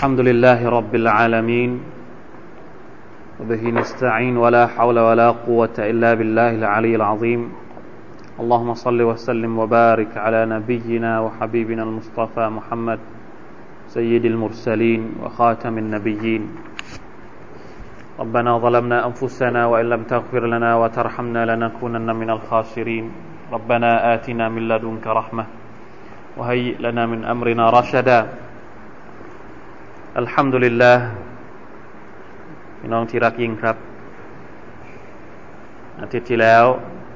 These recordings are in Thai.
الحمد لله رب العالمين وبه نستعين ولا حول ولا قوة إلا بالله العلي العظيم. اللهم صل وسلم وبارك على نبينا وحبيبنا المصطفى محمد سيد المرسلين وخاتم النبيين. ربنا ظلمنا أنفسنا وإن لم تغفر لنا وترحمنا لنكونن من الخاسرين. ربنا آتنا من لدنك رحمة وهيئ لنا من أمرنا رشدا. อัลฮัมดุลิลลาห์พี่น้องที่รักยิ่งครับ อาทิตย์ที่แล้ว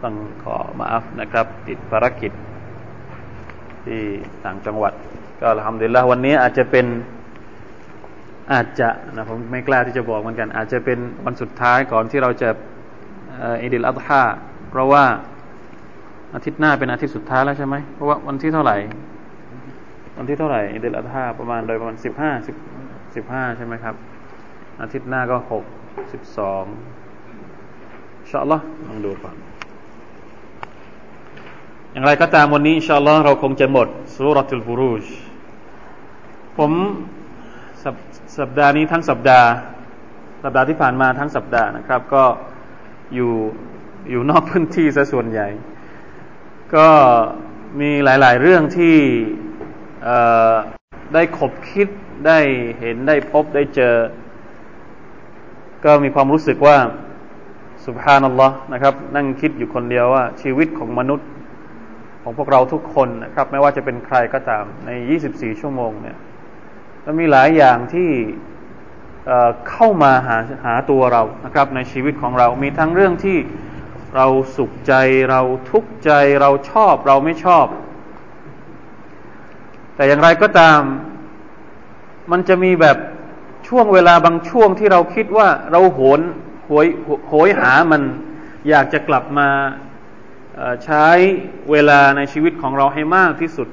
ต้องขอมาอัฟนะครับ ติดภารกิจ ที่ต่างจังหวัด ก็อัลฮัมดุลิลลาห์วันนี้อาจจะเป็นอาจจะนะผมไม่กล้าที่จะบอกเหมือนกัน อาจจะเป็นวันสุดท้ายก่อนที่เราจะอิดิลอัตฮาเพราะว่าอาทิตย์หน้าเป็นอาทิตย์สุดท้ายแล้วใช่ไหมเพราะว่าวันที่เท่าไหร่ วันที่เท่าไหร่อิดิลอัตฮาประมาณโดยประมาณสิบห้าสิบ สิบห้าใช่ไหมครับ อาทิตย์หน้าก็หกสิบสองอินชาอัลลอฮ์ลองดูก่อนอย่างไรก็ตามวันนี้อินชาอัลลอฮ์เราคงจะหมดสุรทุลบูรูชผมสสัปดาห์นี้ทั้งสัปดาห์ สัปดาห์ที่ผ่านมาทั้งสัปดาห์นะครับ ก็อยู่อยู่นอกพื้นที่ซะส่วนใหญ่ ก็มีหลาย ๆ เรื่องที่ได้ขบคิด ได้เห็นได้พบได้เจอ ก็มีความรู้สึกว่าสุภานัลลอฮ์นะครับ นั่งคิดอยู่คนเดียวว่า ชีวิตของมนุษย์ของพวกเราทุกคนนะครับ ไม่ว่าจะเป็นใครก็ตามใน 24 ชั่วโมงเนี่ยมันมีหลายอย่างที่เข้ามาหาหาตัวเรานะครับ ในชีวิตของเรา มีทั้งเรื่องที่เราสุขใจเราทุกข์ใจเราชอบเราไม่ชอบ แต่อย่างไรก็ตาม มันจะมีแบบช่วงเวลาบางช่วงที่เราคิดว่าเราโหนโหยโหยหามันอยากจะกลับมาใช้เวลาในชีวิตของเราให้มากที่สุด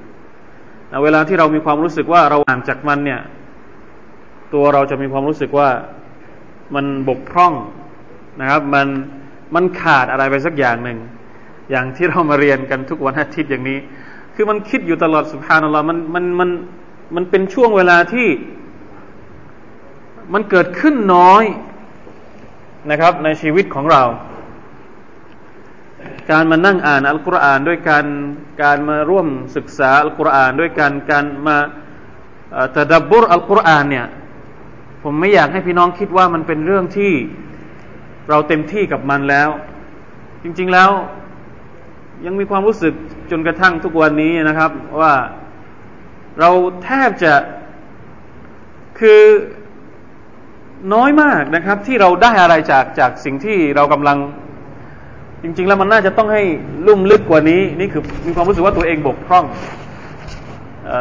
เวลาที่เรามีความรู้สึกว่าเราห่างจากมันเนี่ย ตัวเราจะมีความรู้สึกว่ามันบกพร่องนะครับ มันมันขาดอะไรไปสักอย่างหนึ่ง อย่างที่เรามาเรียนกันทุกวันอาทิตย์อย่างนี้ คือมันคิดอยู่ตลอดสุภานัลลอฮ์มันมันมัน มันเป็นช่วงเวลาที่มันเกิดขึ้นน้อยนะครับ ในชีวิตของเรา การมานั่งอ่านอัลกุรอานด้วยการการมาร่วมศึกษาอัลกุรอานด้วยการการมาตะดับบุรอัลกุรอานเนี่ยผมไม่อยากให้พี่น้องคิดว่ามันเป็นเรื่องที่เราเต็มที่กับมันแล้ว จริง ๆแล้วยังมีความรู้สึกจนกระทั่งทุกวันนี้นะครับ ว่า เราแทบจะคือน้อยมากนะครับ ที่เราได้อะไรจากจากสิ่งที่เรากำลัง จริง ๆ แล้วมันน่าจะต้องให้ลุ่มลึกกว่านี้ นี่คือมีความรู้สึกว่าตัวเองบกพร่อง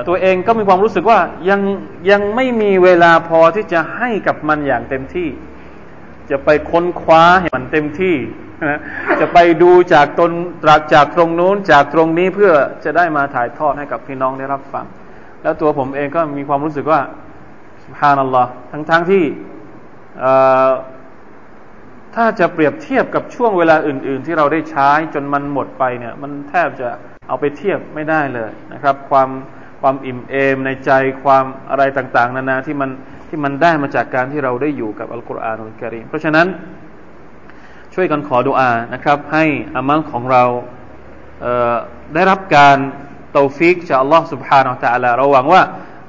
ตัวเองก็มีความรู้สึกว่ายังยังไม่มีเวลาพอที่จะให้กับมันอย่างเต็มที่ จะไปค้นคว้าให้มันเต็มที่จะไปดูจากตนจากตรงนู้นจากตรงนี้เพื่อจะได้มาถ่ายทอดให้กับพี่น้องได้รับฟัง แล้วตัวผมเองก็มีความรู้สึกว่าสุภานัลลอฮ์ทั้งๆทที่ถ้าจะเปรียบเทียบกับช่วงเวลาอื่น ๆ ที่เราได้ใช้จนมันหมดไปเนี่ย มันแทบจะเอาไปเทียบไม่ได้เลยนะครับ ความความอิ่มเอมในใจความอะไรต่าง ๆ นานาที่มันที่มันได้มาจากการที่เราได้อยู่กับอัลกุรอานอัลกิริมเพราะฉะนั้นช่วยกันขอดุอานะครับ ให้อามัลของเราได้รับการ ตาฟิกจากอัลลอฮ์ سبحانه และ تعالى เราหวังว่า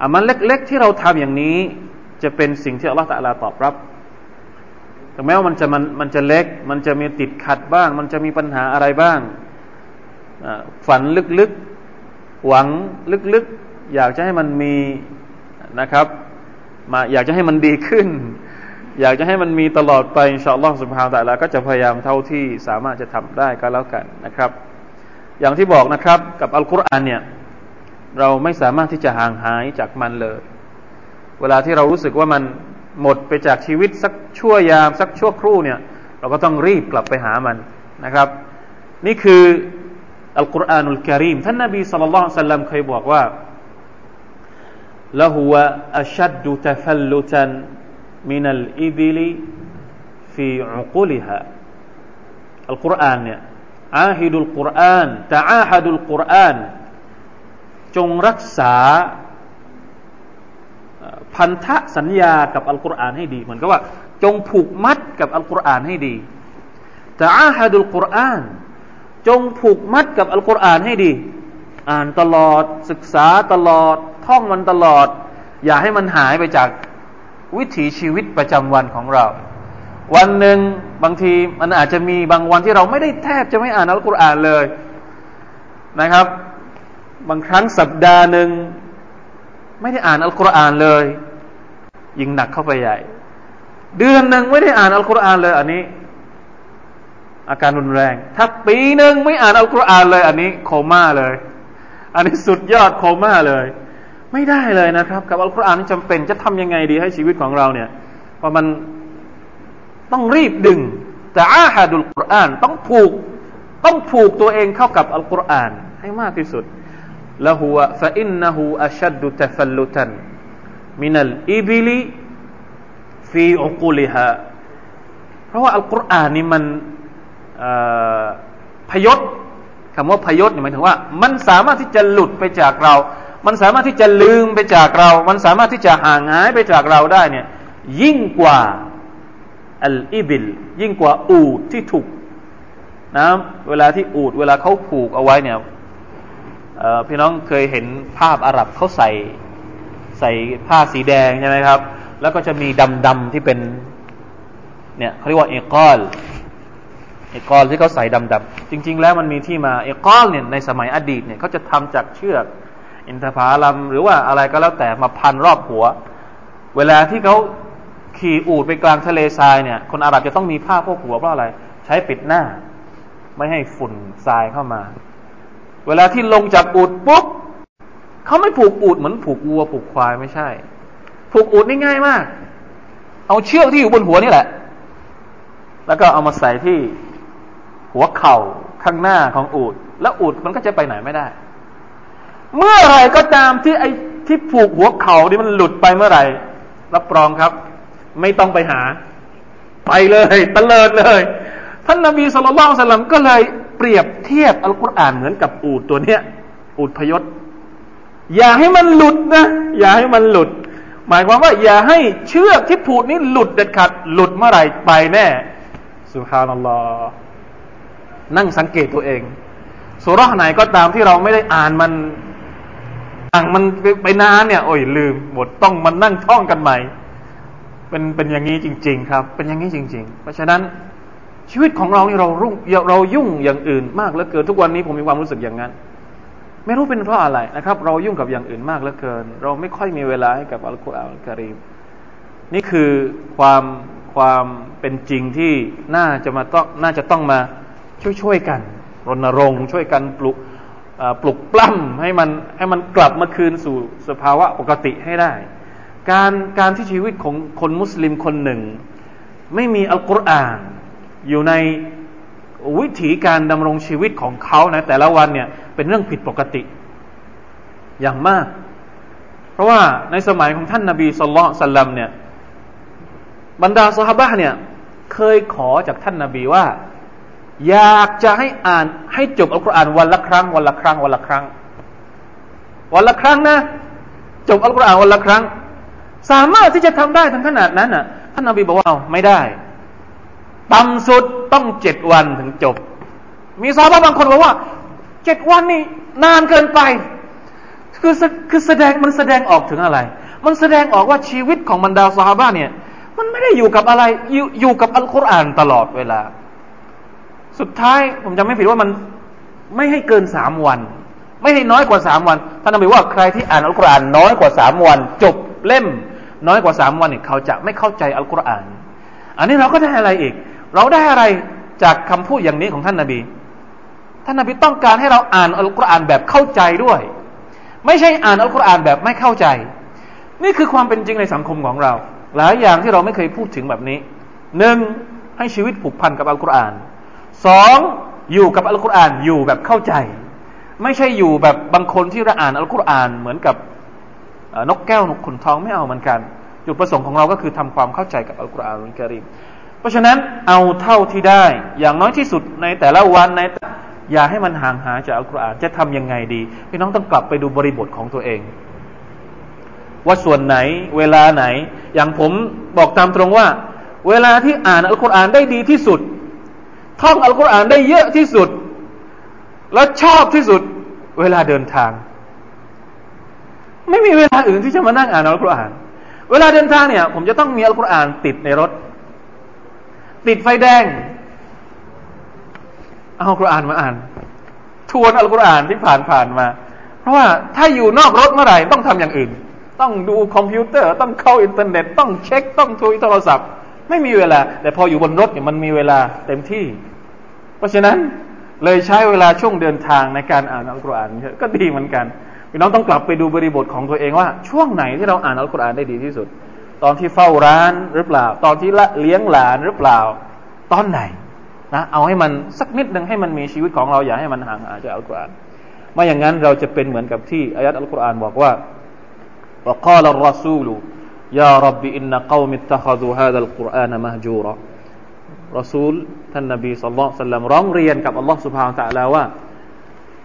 อามันเล็กๆที่เราทำอย่างนี้ จะเป็นสิ่งที่อัลลอฮ์ تعالى ตอบรับถึงแม้ว่ามันจะมันมันจะเล็ก มันจะมีติดขัดบ้าง มันจะมีปัญหาอะไรบ้าง ฝันลึกๆ หวังลึกๆ อยากจะให้มันมีนะครับ มาอยากจะให้มันดีขึ้น อยากจะให้มันมีตลอดไปอินชาอัลลอฮ์ سبحانه และ تعالى ก็จะพยายามเท่าที่สามารถจะทำได้ก็แล้วกันนะครับ อย่างที่บอกนะครับ กับอัลกุรอานเนี่ยเราไม่สามารถที่จะห่างหายจากมันเลย เวลาที่เรารู้สึกว่ามันหมดไปจากชีวิตสักชั่วยามสักชั่วครู่เนี่ย เราก็ต้องรีบกลับไปหามันนะครับ นี่คือالقرآن الكريم ท่านนบี صلى الله عليه وسلم เคยบอกว่า لهو أشد تفلتا من الإبل في عقلها อัลกุรอานเนี่ย อาฮิดุลกุรอานตะอาฮัดุลกุรอาน จงรักษาพันธะสัญญากับอัลกุรอานให้ดี เหมือนกับว่า จงผูกมัดกับอัลกุรอานให้ดีแต่อาฮัดุลกุรอาน จงผูกมัดกับอัลกุรอานให้ดี อ่านตลอดศึกษาตลอด ท่องมันตลอด อย่าให้มันหายไปจากวิถีชีวิตประจำวันของเรา วันหนึ่งบางทีมันอาจจะมีบางวันที่เราไม่ได้แทบจะไม่อ่านอัลกุรอานเลยนะครับ บางครั้งสัปดาห์หนึ่งไม่ได้อ่านอัลกุรอานเลย ยิ่งหนักเข้าไปใหญ่ เดือนหนึ่งไม่ได้อ่านอัลกุรอานเลย อันนี้ อาการรุนแรง ถ้าปีหนึ่งไม่อ่านอัลกุรอานเลย อันนี้โคม่าเลย อันนี้สุดยอดโคม่าเลย ไม่ได้เลยนะครับ กับอัลกุรอานนี่จำเป็นจะทำยังไงดีให้ชีวิตของเราเนี่ยว่ามัน ต้องรีบดึงแต่อาฮาดุลกุรอานต้องผูก ต้องผูกตัวเองเข้ากับอัลกุรอานให้มากที่สุดละหัวฟะอินนหูอัชดุตฟัลลุตันมินัลอิบิลิฟีอุกุลิฮะเพราะว่าอัลกุรอานนี่มันพยศคำว่าพยศหมายถึงว่า มันสามารถที่จะหลุดไปจากเรา มันสามารถที่จะลืมไปจากเรา มันสามารถที่จะห่างหายไปจากเราได้เนี่ย ยิ่งกว่า อัลอิบิลยิ่งกว่าอูดที่ถูกนะเวลาที่อูดเวลาเขาผูกเอาไว้เนี่ยพี่น้องเคยเห็นภาพอาหรับเขาใส่ใส่ผ้าสีแดงใช่ไหมครับ แล้วก็จะมีดำดำที่เป็นเนี่ยเขาเรียกว่าเอกอลเอกอลที่เขาใส่ดำดำจริง ๆ แล้วมันมีที่มาเอกอลเนี่ยในสมัยอดีตเนี่ยเขาจะทำจากเชือก อินทผลัมหรือว่าอะไรก็แล้วแต่มาพันรอบหัว เวลาที่เขา ขี่อูดไปกลางทะเลทรายเนี่ย คนอาหรับจะต้องมีผ้าพวกหัวเพราะอะไร ใช้ปิดหน้า ไม่ให้ฝุ่นทรายเข้ามา เวลาที่ลงจากอูดปุ๊บเขาไม่ผูกอูดเหมือนผูกวัวผูกควายไม่ใช่ ผูกอูดนี่ง่ายมาก เอาเชือกที่อยู่บนหัวนี่แหละ แล้วก็เอามาใส่ที่หัวเข่าข้างหน้าของอูดแล้วอูดมันก็จะไปไหนไม่ได้ เมื่อไรก็ตามที่ไอ้ที่ผูกหัวเข่านี่มันหลุดไปเมื่อไหร่รับรองครับ ไม่ต้องไปหา ไปเลยตะเลิดเลย ท่านนาบีสุลต่านสลลัมก็เลยเปรียบเทียบอัลกุรอานเหมือนกับอูดตัวเนี้ย อูดพยศ อย่าให้มันหลุดนะ อย่าให้มันหลุด หมายความว่า อย่าให้เชือกที่ผูดนี้หลุดเด็ดขาดหลุดเมื่อไหร่ไปแน่สุฮานัลลอฮ์นั่งสังเกตตัวเองสุราไหนก็ตามที่เราไม่ได้อ่านมันอ่างมันไปนานเนี่ย โอ้ยลืมหมดต้องมันนั่งท่องกันใหม่ เป็นเป็นอย่างนี้จริง ๆ ครับ เป็นอย่างนี้จริง ๆ เพราะฉะนั้นชีวิตของเรานี่เรารุ่งเรายุ่งอย่างอื่นมากเหลือเกินทุกวันนี้ผมมีความรู้สึกอย่างนั้น ไม่รู้เป็นเพราะอะไรนะครับ เรายุ่งกับอย่างอื่นมากเหลือเกิน เราไม่ค่อยมีเวลาให้กับอัลกุรอานกรีมนี่คือความความเป็นจริงที่น่าจะมาต้องน่าจะต้องมาช่วยช่วยกัน รณรงค์ ช่วยกันปลุกปลุกปล้ำให้มันให้มันกลับมาคืนสู่สภาวะปกติให้ได้ การการที่ชีวิตของคนมุสลิมคนหนึ่ง ไม่มีอัลกุรอานอยู่ในวิถีการดำรงชีวิตของเขานะแต่ละวันเนี่ยเป็นเรื่องผิดปกติ อย่างมาก เพราะว่าในสมัยของท่านนาบีสุลต่านลัมเนี่ยบรรดาสหบะเนี่ยเคยขอจากท่านนาบีว่า อยากจะให้อ่านให้จบอัลกุรอานวันละครั้ง วันละครั้ง วันละครั้ง วันละครั้งนะ จบอัลกุรอานวันละครั้ง สามารถที่จะทำได้ถึงขนาดนั้นน่ะ ท่านนาบีบอกว่าไม่ได้ต่ำสุดต้องเจ็ดวันถึงจบ มีซาบะบางคนบอกว่าเจ็ดวันนี่นานเกินไป คือคือแสดงมันแสดงออกถึงอะไร มันแสดงออกว่าชีวิตของบรรดาซาบะเนี่ย มันไม่ได้อยู่กับอะไรอยู่อยู่กับอัลกุรอานตลอดเวลา สุดท้ายผมจะไม่ผิดว่ามันไม่ให้เกินสามวัน ไม่ให้น้อยกว่าสามวันท่านนบีว่าใครที่อ่านอัลกุรอานน้อยกว่าสามวัน จบเล่ม น้อยกว่าสามวันเนี่ยเขาจะไม่เข้าใจอัลกุรอาน อันนี้เราก็ได้อะไรอีก เราได้อะไรจากคำพูดอย่างนี้ของท่านนาบี ท่านนาบีต้องการให้เราอ่านอัลกุรอานแบบเข้าใจด้วย ไม่ใช่อ่านอัลกุรอานแบบไม่เข้าใจ นี่คือความเป็นจริงในสังคมของเรา หลายอย่างที่เราไม่เคยพูดถึงแบบนี้หนึ่งให้ชีวิตผูกพันกับอัลกุรอานสองอยู่กับอัลกุรอานอยู่แบบเข้าใจ ไม่ใช่อยู่แบบบางคนที่เราอ่านอัลกุรอานเหมือนกับ นกแก้วนกขุนทองไม่เอาเหมือนกัน จุดประสงค์ของเราก็คือทำความเข้าใจกับอัลกุรอานอัลกิริมเพราะฉะนั้นเอาเท่าที่ได้ อย่างน้อยที่สุดในแต่ละวันในอย่าให้มันห่างหายจากอัลกุรอานจะทํำยังไงดี พี่น้องต้องกลับไปดูบริบทของตัวเอง ว่าส่วนไหนเวลาไหน อย่างผมบอกตามตรงว่า เวลาที่อ่านอัลกุรอานได้ดีที่สุด ท่องอัลกุรอานได้เยอะที่สุด และชอบที่สุด เวลาเดินทาง ไม่มีเวลาอื่นที่จะมานั่งอ่านอัลกุรอาน เวลาเดินทางเนี่ย ผมจะต้องมีอัลกุรอานติดในรถ ติดไฟแดง เอาอัลกุรอานมาอ่าน ทวนอัลกุรอานที่ผ่านผ่านมา เพราะว่าถ้าอยู่นอกรถเมื่อไหร่ต้องทำอย่างอื่น ต้องดูคอมพิวเตอร์ ต้องเข้าอินเทอร์เน็ต ต้องเช็ค ต้องคุยโทรศัพท์ ไม่มีเวลา แต่พออยู่บนรถเนี่ยมันมีเวลาเต็มที่ เพราะฉะนั้นเลยใช้เวลาช่วงเดินทางในการอ่านอัลกุรอานเยอะก็ดีเหมือนกัน พี่น้องต้องกลับไปดูบริบทของตัวเองว่า ช่วงไหนที่เราอ่านอัลกุรอานได้ดีที่สุด ตอนที่เฝ้าร้านหรือเปล่า ตอนที่เลี้ยงหลานหรือเปล่า ตอนไหนนะเอาให้มันสักนิดหนึ่งให้มันมีชีวิตของเราอย่าให้มันห่างหายจากอัลกุรอานไม่อย่างนั้นเราจะเป็นเหมือนกับที่อายัดอัลกุรอานบอกว่า وقال الرسول يا رب إن قوم บีอินนักอมิตตะขดูฮะดัลกุรอานมะจูรอรอซูลท่านนบีสัลลัลสัลลัมร้องเรียนกับอัลลอฮ์สุบฮานตะลาว่า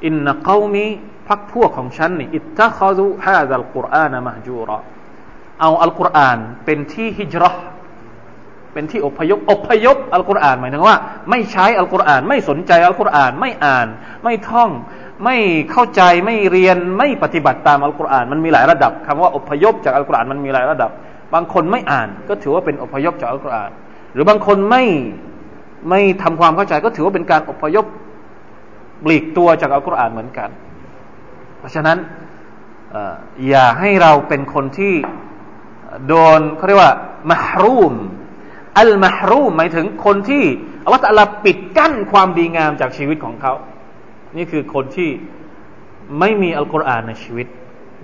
อินนั พักพวกของฉันนี่อิตตะคาซุฮาซัลกุรอานมหจูระเอาอัลกุรอานเป็นที่ฮิจรัชเป็นที่อพยพอพยพอัลกุรอานหมายถึงว่า ไม่ใช้อัลกุรอาน ไม่สนใจอัลกุรอาน ไม่อ่าน ไม่ท่อง ไม่เข้าใจไม่เรียนไม่ปฏิบัติตามอัลกุรอาน มันมีหลายระดับคำว่าอพยพจากอัลกุรอานมันมีหลายระดับ บางคนไม่อ่าน ก็ถือว่าเป็นอพยพจากอัลกุรอาน หรือบางคนไม่ไม่ทำความเข้าใจก็ถือว่าเป็นการอพยพบลีกตัวจากอัลกุรอานเหมือนกัน ราะฉะนั้นอย่าให้เราเป็นคนที่โดนเขาเรียกว่ามหรูมอัลมหรูมหมายถึงคนที่อัลลอฮฺปิดกั้นความดีงามจากชีวิตของเขา นี่คือคนที่ไม่มีอัลกุรอานในชีวิต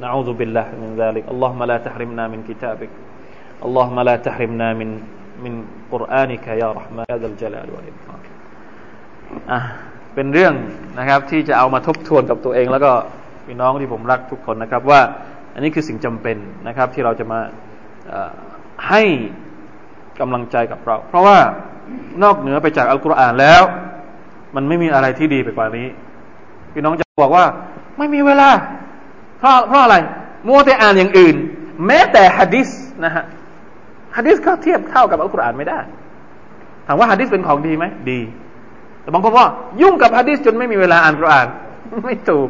نعوذ بالله من ذلك اللهم لا تحرمنا من كتابك اللهم لا تحرمنا من من قرآنك يا رحمن يا ذا الجلال والإكرام อะเป็นเรื่องนะครับที่จะเอามาทบทวนกับตัวเองแล้วก็ พี่น้องที่ผมรักทุกคนนะครับว่า อันนี้คือสิ่งจำเป็นนะครับ ที่เราจะมาให้กำลังใจกับเรา เพราะว่านอกเหนือไปจากอัลกุรอานแล้ว มันไม่มีอะไรที่ดีไปกว่านี้ พี่น้องจะบอกว่า ไม่มีเวลา เพราะเพราะอะไรมัวแต่อ่านอย่างอื่น แม้แต่ฮะดิษนะฮะฮะดิษก็เทียบเท่ากับอัลกุรอานไม่ได้ถามว่าฮะดิษเป็นของดีไหมดี แต่บางคนว่ายุ่งกับฮะดิษจนไม่มีเวลาอ่านกุรอาน ไม่ถูก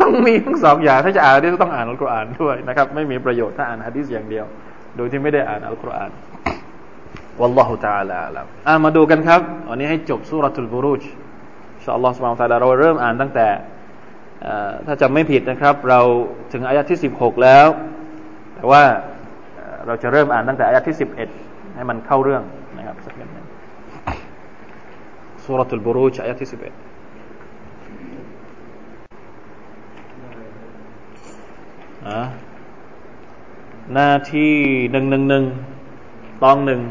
ต้องมีทั้งสองอย่างถ้าจะอ่านฮะดิษต้องอ่านอัลกุรอานด้วยนะครับ ไม่มีประโยชน์ถ้าอ่านฮะดิษอย่างเดียว โดยที่ไม่ได้อ่านอัลกุรอานวัลลอฮุตาลาลัอ่ามาดูกันครับวันนี้ให้จบสุรทูลบุรุษชอัลลอฮฺสุบานตะลาเราเริ่มอ่านตั้งแต่ถ้าจำไม่ผิดนะครับ เราถึงอายะที่สิบหกแล้ว แต่ว่าเราจะเริ่มอ่านตั้งแต่อายะที่สิบเอ็ดให้มันเข้าเรื่องนะครับสักนิดนึงสุรทูลบุรุชอายะที่สิบเอ็ด หน้าที่หนึ่งหนึ่งหนึ่งตองหนึ่ง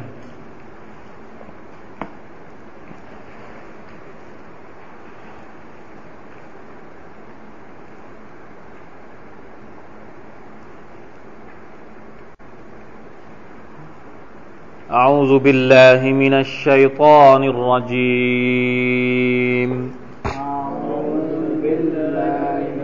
أعوذ بالله من الشيطان الرجيم أعوذ بالله من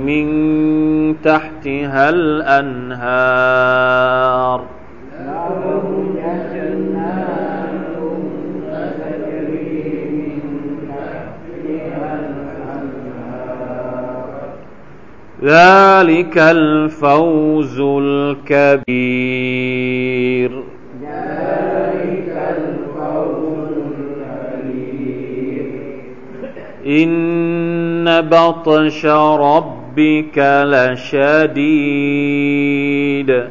من تحتها الأنهار جنات تجري من تحتها الأنهار. ذلك الفوز الكبير. إن بطش ربك لشديد إن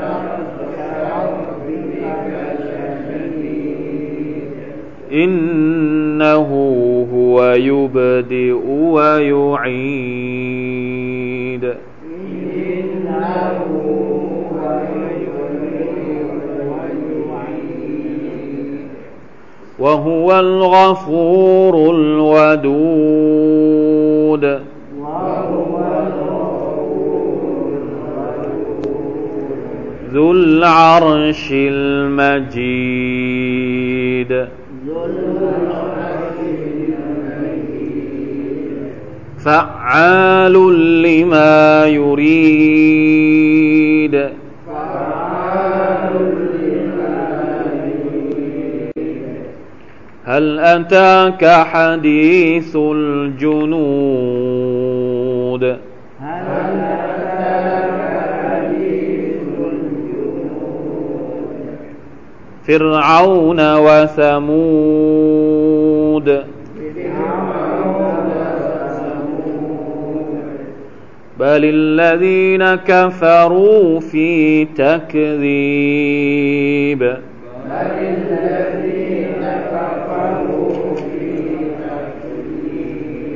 بطش ربك لشديد إنه ويبدئ ويعيد وهو الغفور الودود. ذو العرش المجيد. فعال لما يريد. هل أتاك حديث الجنود؟ فرعون وثمود. بل الذين كفروا في تكذيب. بل الذين كفروا في تكذيب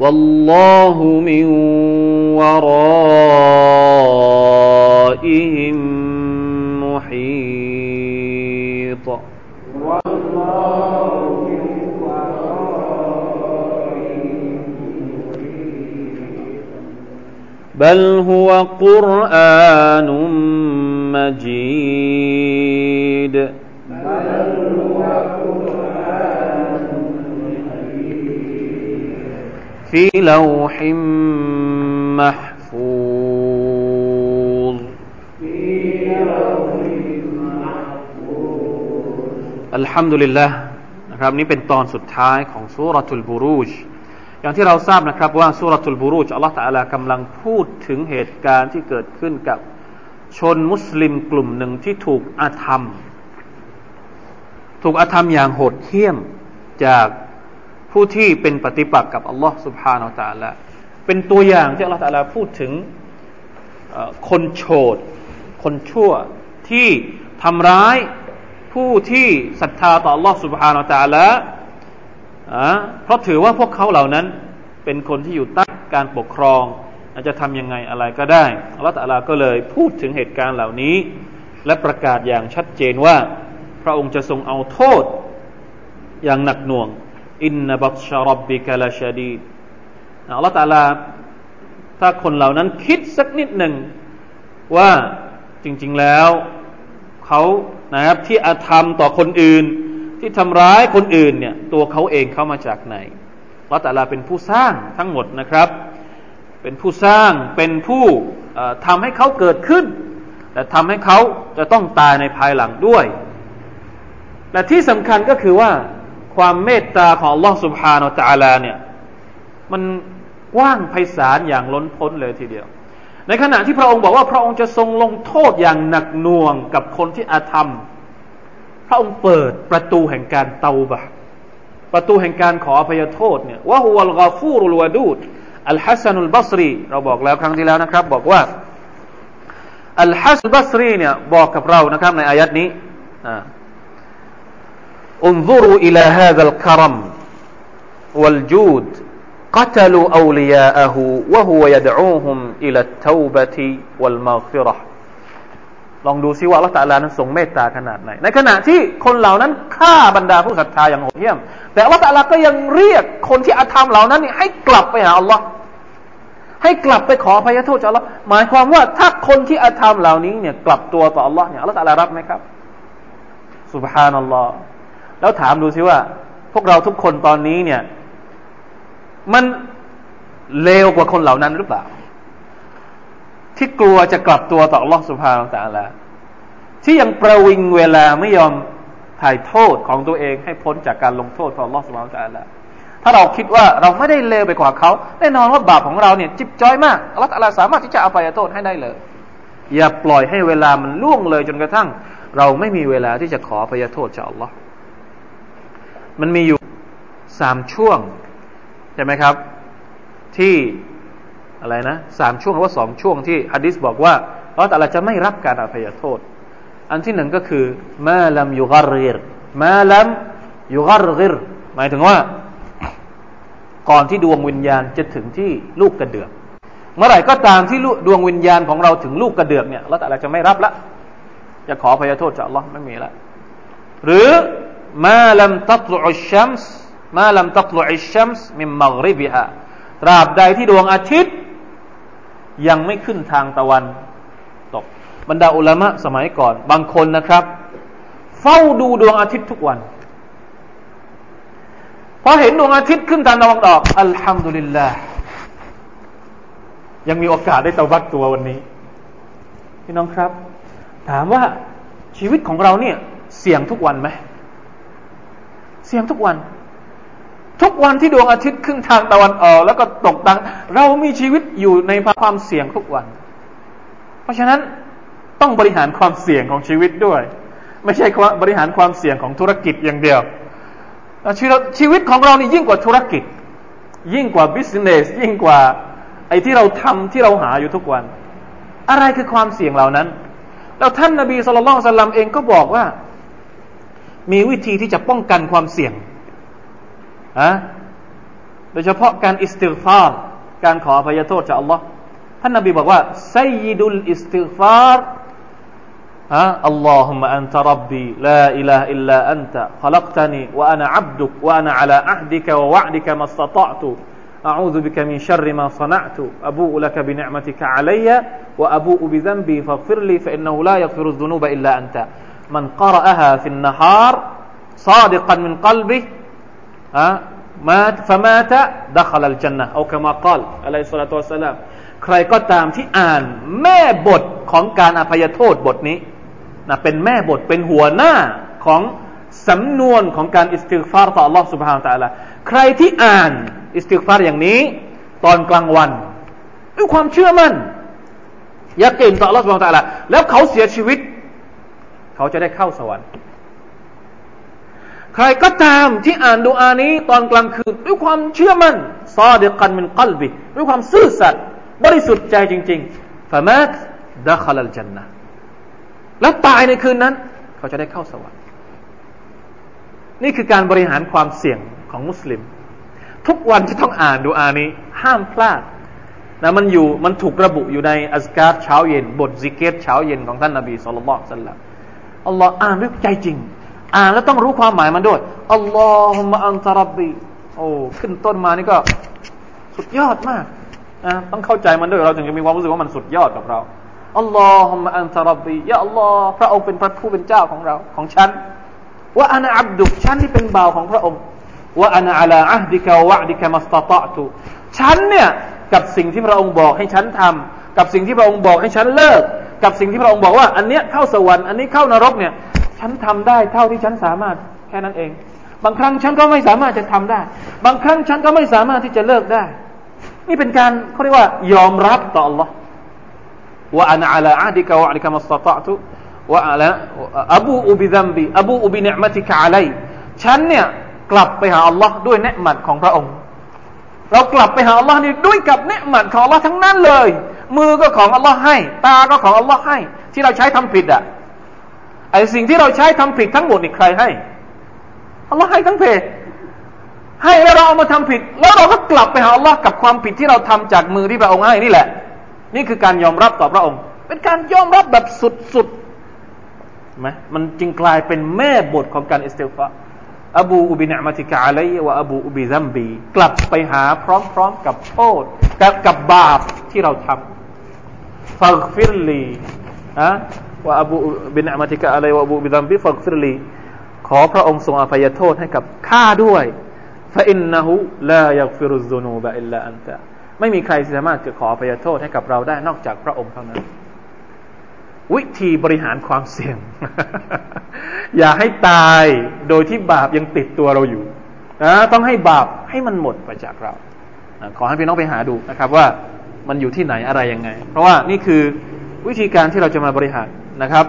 والله من ورائهم محيط. والله بل هو قرآن مجيد. في لوح محفوظ الحمد لله นะครับนี่เป็นตอนสุดท้ายของสุรทุลบูรูชอย่างที่เราทราบนะครับว่าสุรทูลบุรุษอัลลอฮฺตะลากำลังพูดถึงเหตุการณ์ที่เกิดขึ้นกับชนมุสลิมกลุ่มหนึ่งที่ถูกอาธรรม ถูกอาธรรมอย่างโหดเหี้ยมจาก ผู้ที่เป็นปฏิปักษ์กับอัลลอฮฺสุบฮานาอัลลอฮฺเป็นตัวอย่างที่อัลลอฮฺตะลาพูดถึงคนโฉดคนชั่วที่ทำร้ายผู้ที่ศรัทธาต่ออัลลอฮฺสุบฮานาอัลลอฮฺเพราะถือว่าพวกเขาเหล่านั้นเป็นคนที่อยู่ใต้การปกครองอาจจะทำยังไงอะไรก็ได้อัลลอฮฺตะลาก็เลยพูดถึงเหตุการณ์เหล่านี้ และประกาศอย่างชัดเจนว่า พระองค์จะทรงเอาโทษอย่างหนักหน่วง อินนบัตชารับบิกะลาชาดีอัลลอฮฺตะลา ถ้าคนเหล่านั้นคิดสักนิดหนึ่ง ว่าจริง ๆแล้ว เขานะครับที่อาธรรมต่อคนอื่น ที่ทำร้ายคนอื่นเนี่ย ตัวเขาเองเข้ามาจากไหนเราแต่ละเป็นผู้สร้างทั้งหมดนะครับ เป็นผู้สร้างเป็นผู้ทำให้เขาเกิดขึ้นแต่ทำให้เขาจะต้องตายในภายหลังด้วย และที่สำคัญก็คือว่า ความเมตตาของ Allah سبحانه และ تعالى เนี่ยมันกว้างไพศาลอย่างล้นพ้นเลยทีเดียว ในขณะที่พระองค์บอกว่าพระองค์จะทรงลงโทษอย่างหนักหน่วงกับคนที่อาธรรมพระองค์เปิดประตูแห่งการเตาบะประตูแห่งการขออภัยโทษเนี่ยว่าฮุวัลกาฟูรุลวดูดอัลฮัสซันุลบัสรีเราบอกแล้วครั้งที่แล้วนะครับ บอกว่าอัลฮัสบัสรีเนี่ยบอกกับเรานะครับในอายัดนี้อุนซุรุอิลา ฮาซัลครัมวัลจูด قتلوا أولياءه وهو يدعوهم إلى التوبة والمغفرة ลองดูซิว่าละตาลานั้นทรงเมตตาขนาดไหน ในขณะที่คนเหล่านั้นฆ่าบรรดาผู้ศรัทธาอย่างโหดเหี้ยม แต่ละตาลาก็ยังเรียกคนที่อาธรรมเหล่านั้นให้กลับไปหาอัลลอฮ์ให้กลับไปขออภัยโทษจากอัลลอฮ์หมายความว่าถ้าคนที่อาธรรมเหล่านี้เนี่ยกลับตัวต่ออัลลอฮ์เนี่ยอัลลอฮ์ตาลารับไหมครับสุบฮานัลลอฮ์ แล้วถามดูสิว่า พวกเราทุกคนตอนนี้เนี่ย มันเลวกว่าคนเหล่านั้นหรือเปล่า ที่กลัวจะกลับตัวต่อลอสุภาต่างๆที่ยังประวิงเวลาไม่ยอมถ่ายโทษของตัวเองให้พ้นจากการลงโทษของลอสุภาต่างๆถ้าเราคิดว่าเราไม่ได้เลวไปกว่าเขาแน่นอนว่าบาปของเราเนี่ยจิบจ้อยมากลอสลลอฮฺสามารถที่จะอภัยโทษให้ได้เลย อย่าปล่อยให้เวลามันล่วงเลยจนกระทั่ง เราไม่มีเวลาที่จะขออภัยโทษจากอัลลอฮ์ มันมีอยู่สามช่วง ใช่ไหมครับ ที่อะไรนะสามช่วงหรือว่าสองช่วงที่ฮะดิษบอกว่าเราแต่ละจะไม่รับการอภัยโทษ อันที่หนึ่งก็คือมาลัมยุกรริรมาลัมยุกรริรหมายถึงว่า ก่อนที่ดวงวิญญาณจะถึงที่ลูกกระเดือก เมื่อไหร่ก็ตามที่ดวงวิญญาณของเราถึงลูกกระเดือกเนี่ยเราแต่ละจะไม่รับละจะขอพยโทษจากอัลลอฮ์ไม่มีละหรือ มาลัมตัตลุอัชชัมส์มาลัมตัตลุอัชชัมส์มิมมักริบิฮะตราบใดที่ดวงอาทิตย์ ยังไม่ขึ้นทางตะวันตกบรรดาอุลามะสมัยก่อน บางคนนะครับ เฝ้าดูดวงอาทิตย์ทุกวันพอเห็นดวงอาทิตย์ขึ้นทางตะวันออก อัลฮัมดุลิลลาห์ยังมีโอกาสได้ตะวัดตัววันนี้ พี่น้องครับ ถามว่าชีวิตของเราเนี่ย เสี่ยงทุกวันไหม เสี่ยงทุกวัน ทุกวันที่ดวงอาทิตย์ขึ้นทางตะวันออก แล้วก็ตกตังเรามีชีวิตอยู่ในความเสี่ยงทุกวัน เพราะฉะนั้นต้องบริหารความเสี่ยงของชีวิตด้วย ไม่ใช่บริหารความเสี่ยงของธุรกิจอย่างเดียวชีวิตของเรานี่ยิ่งกว่าธุรกิจ ยิ่งกว่า business ยิ่งกว่าไอ้ที่เราทำที่เราหาอยู่ทุกวัน อะไรคือความเสี่ยงเหล่านั้น แล้วท่านนบี صلى الله عليه وسلمเองก็บอกว่า มีวิธีที่จะป้องกันความเสี่ยงอะโดยเฉพาะการอิสติฟารการขออภัยโทษจากอัลลอฮ์ท่านนาบีบอกว่าไซยิดุลอิสติฟาร ها اللهم أنت ربي لا إله إلا أنت خلقتني وأنا عبدك وأنا على عهدك ووعدك ما استطعت أعوذ بك من شر ما صنعت أبوء لك بنعمتك علي وأبوء بذنبي فاغفر لي فإنه لا يغفر الذنوب إلا أنت من قرأها في النهار صادقا من قلبه ها مات فمات دخل الجنة أو كما قال عليه الصلاة والسلام ใครก็ตามที่อ่านแม่บทของการอภัยโทษบทนี้นะเป็นแม่บทเป็นหัวหน้าของสำนวนของการอิสติฟารต่อ Allah سبحانه และ تعالى ใครที่อ่านอิสติฟารอย่างนี้ ตอนกลางวันด้วยความเชื่อมั่นยากเก่งต่อ Allah سبحانه และ تعالى แล้วเขาเสียชีวิต เขาจะได้เข้าสวรรค์ ใครก็ตามที่อ่านดุอานี้ตอนกลางคืน ด้วยความเชื่อมั่นصادقا من قلبه ด้วยความซื่อสัตย์บริสุทธิ์ใจจริงๆفمات دخل الجنةแล้วตายในคืนนั้น เขาจะได้เข้าสวรรค์ นี่คือการบริหารความเสี่ยงของมุสลิม ทุกวันจะต้องอ่านดูอานี้ ห้ามพลาดนะมันอยู่มันถูกระบุอยู่ในอัสการเช้าเย็น บทซิกเกตเช้าเย็นของท่านนาบีสุลต่านสัลลัม อัลลอฮ์อ่านด้วยใจจริง อ่านแล้วต้องรู้ความหมายมันด้วยอัลลอฮุมะอันตรับบีโอ้ขึ้นต้นมานี่ก็สุดยอดมากนะต้องเข้าใจมันด้วยเราถึงจะมีความรู้สึกว่ามันสุดยอดกับเราอัลลอฮุมะอันตรับบียะอัลลอฮ์พระองค์เป็นพระผู้เป็นเจ้าของเราของฉันว่าอานาอับดุกฉันที่เป็นบ่าวของพระองค์ว่าอานาอัลาอัฮดิกะวะดิกะมัสตตะตุฉันเนี่ยกับสิ่งที่พระองค์บอกให้ฉันทำกับสิ่งที่พระองค์บอกให้ฉันเลิก กับสิ่งที่พระองค์บอกว่า อันเนี้ยเข้าสวรรค์อันนี้เข้านรกเนี่ย ฉันทำได้เท่าที่ฉันสามารถแค่นั้นเอง บางครั้งฉันก็ไม่สามารถจะทำได้ บางครั้งฉันก็ไม่สามารถที่จะเลิกได้ นี่เป็นการเขาเรียกว่ายอมรับต่อ Allah ว่าอันอัลาอัดิกะวะอัลิกะมัสตะตุว่าอะไรอบูอุบิดัมบีอบูอุบิเนมติกะอะไลฉันเนี่ยกลับไปหาอัลลอฮ์ด้วยเนืหมัดของพระองค์ เรากลับไปหาอัลลอฮ์นี่ด้วยกับเนืหมัดของอัลลอฮ์ทั้งนั้นเลย มือก็ของอัลลอฮ์ให้ ตาก็ของอัลลอฮ์ให้ ที่เราใช้ทำผิดอะไอสิ่งที่เราใช้ทำผิดทั้งหมดนี่ใครให้อัลลอฮ์ให้ทั้งเพศให้แล้วเราเอามาทำผิด แล้วเราก็กลับไปหาอัลลอฮ์กับความผิดที่เราทำจากมือที่พระองค์ให้นี่แหละ นี่คือการยอมรับต่อพระองค์ เป็นการยอมรับแบบสุดๆไหมมันจึงกลายเป็นแม่บทของการอิสติฟาأبوء بنعمتك علي وأبوء بذنبي กลับไปหาพร้อมๆกับโทษกับกับบาปที่เราทำ فاغفر لي อะว่าأبوء بنعمتك علي وأبوء بذنبي فاغفر لي ขอพระองค์ทรงอภัยโทษให้กับข้าด้วยفإنه لا يغفر الذنوب إلا أنت ไม่มีใครสามารถจะขออภัยโทษให้กับเราได้นอกจากพระองค์เท่านั้น วิธีบริหารความเสี่ยง อย่าให้ตายโดยที่บาปยังติดตัวเราอยู่นะต้องให้บาปให้มันหมดไปจากเราขอให้พี่น้องไปหาดูนะครับว่า มันอยู่ที่ไหนอะไรยังไง เพราะว่านี่คือวิธีการที่เราจะมาบริหารนะครับ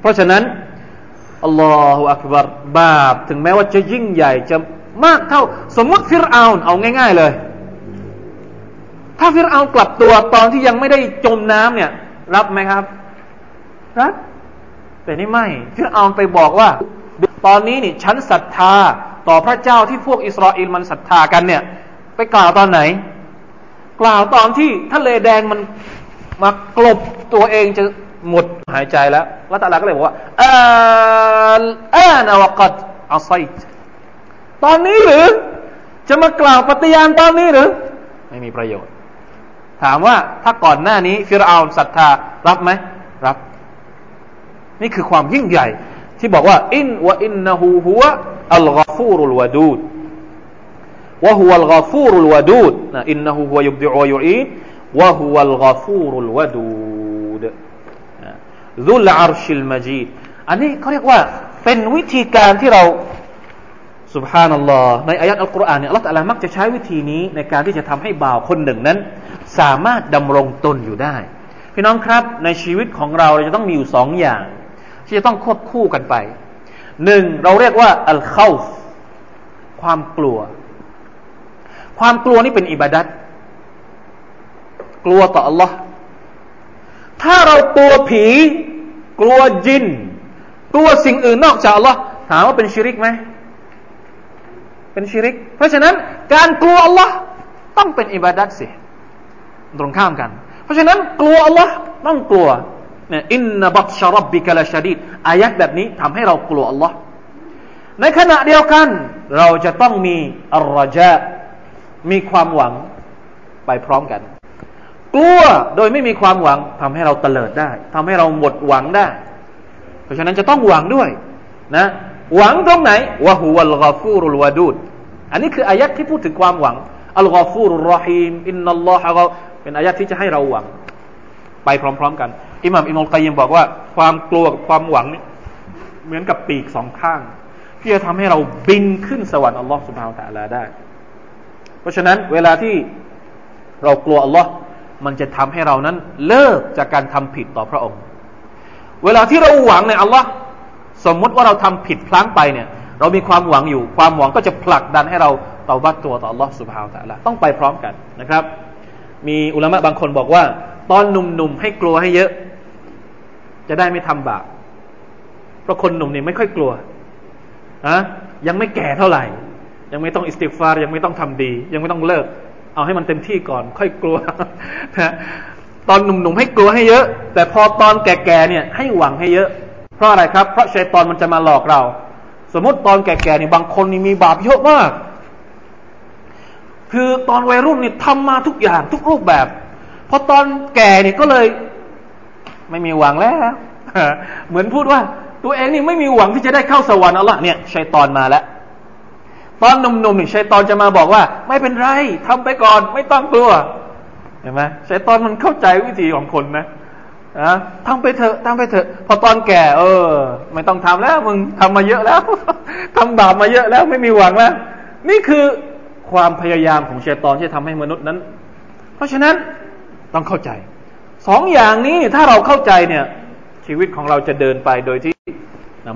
เพราะฉะนั้นอัลลอฮฺอักบารบาปถึงแม้ว่าจะยิ่งใหญ่จะมากเท่า สมมติฟิรเอาเอาง่าย ๆเลย ถ้าฟิรเอากลับตัวตอนที่ยังไม่ได้จมน้ำเนี่ย รับไหมครับรับแต่นี่ไม่ฟิรเอาไปบอกว่า ตอนนี้นี่ฉันศรัทธาต่อพระเจ้าที่พวกอิสราเอลมันศรัทธากันเนี่ย ไปกล่าวตอนไหน กล่าวตอนที่ทะเลแดงมันมากลบตัวเองจะหมดหายใจแล้วล้วตาลาก็เลยบอกว่าอาอานวกัดอัไซตอนนี้หรือ จะมากล่าวปฏิญาณตอนนี้หรือ ไม่มีประโยชน์ ถามว่าถ้าก่อนหน้านี้ฟิรเอาศรัทธารับไหมรับ นี่คือความยิ่งใหญ่ ที่บอกว่า อินวะอินนะฮูฮุวะالغفور الودود وهو الغفور الودود นะ إنه هو يبدئ ويعيد وهو الغفور الودود ذو العرش المجيد อันนี้เขาเรียกว่าเป็นวิธีการที่เราسبحان الله ในอายัดอัลกุรอานเนี่ยالله تعالىมักจะใช้วิธีนี้ในการที่จะทำให้บ่าวคนหนึ่งนั้น สามารถดำรงตนอยู่ได้ พี่น้องครับในชีวิตของเราเราจะต้องมีอยู่สองอย่าง ที่จะต้องควบคู่กันไปหนึ่งเราเรียกว่าอัลเคาฟความกลัว ความกลัวนี่เป็นอิบาดัตกลัวต่อ Allah ถ้าเรากลัวผี กลัวจิน กลัวสิ่งอื่นนอกจาก Allah ถามว่าเป็นชิริกไหมเป็นชิริก เพราะฉะนั้นการกลัว Allah ต้องเป็นอิบาดัตสิ ตรงข้ามกัน เพราะฉะนั้นกลัว Allah ต้องกลัวอินนบัตชรับบิกลาชดีดอายัดแบบนี้ทำให้เรากลัว Allah ในขณะเดียวกัน เราจะต้องมีอัลรจา มีความหวังไปพร้อมกัน กลัวโดยไม่มีความหวังทำให้เราเตลิดได้ทำให้เราหมดหวังได้ เพราะฉะนั้นจะต้องหวังด้วยนะ หวังตรงไหนวะฮุวัลกาฟูรุลวาดูดอันนี้คืออายัดที่พูดถึงความหวังอัลกาฟูรุรอฮีมอินนัลลอฮะเป็นอายัดที่จะให้เราหวัง ไปพร้อม ๆ กันอิหม่ามอิมุลกัยยิมบอกว่า ความกลัวกับความหวังนี่เหมือนกับปีกสองข้าง ที่จะทำให้เราบินขึ้นสวรรค์อัลลอฮ์สุบฮาวตะลาได้ เพราะฉะนั้นเวลาที่เรากลัวอัลลอฮ์มันจะทำให้เรานั้นเลิกจากการทำผิดต่อพระองค์ เวลาที่เราหวังในอัลลอฮ์สมมุติว่าเราทำผิดพลั้งไปเนี่ย เรามีความหวังอยู่ ความหวังก็จะผลักดันให้เราเตาบัตตัวต่ออัลลอฮ์สุบฮาวตะละต้องไปพร้อมกันนะครับ มีอุลามะบางคนบอกว่า ตอนหนุ่มๆให้กลัวให้เยอะ จะได้ไม่ทำบาปเพราะคนหนุ่มเนี่ยไม่ค่อยกลัวอะยังไม่แก่เท่าไหร่ ยังไม่ต้องอิสติฟารยังไม่ต้องทำดี ยังไม่ต้องเลิก เอาให้มันเต็มที่ก่อน ค่อยกลัวนะตอนหนุ่มๆให้กลัวให้เยอะ แต่พอตอนแก่ๆเนี่ยให้หวังให้เยอะ เพราะอะไรครับเพราะชัยตอนมันจะมาหลอกเรา สมมติตอนแก่ๆนี่ยบางคนนี่มีบาปเยอะมากคือตอนวัยรุ่นนี่ทำมาทุกอย่างทุกรูปแบบพอตอนแก่เนี่ยก็เลย ไม่มีหวังแล้ว เหมือนพูดว่า ตัวเองนี่ไม่มีหวังที่จะได้เข้าสวรรค์อัลลอฮ์เนี่ยชัยตอนมาแล้ว ตอนหนุ่มๆนี่ชัยตอนจะมาบอกว่า ไม่เป็นไรทำไปก่อน ไม่ต้องกลัวเห็นไหมชัยตอนมันเข้าใจวิธีของคนนะนะทำไปเถอะทำไปเถอะ พอตอนแก่ เออ ไม่ต้องทำแล้ว มึงทำมาเยอะแล้วทำบาปมาเยอะแล้วไม่มีหวังแล้วนี่คือความพยายามของเชตอนที่ทำให้มนุษย์นั้น เพราะฉะนั้นต้องเข้าใจสองอย่างนี้ถ้าเราเข้าใจเนี่ย ชีวิตของเราจะเดินไปโดยที่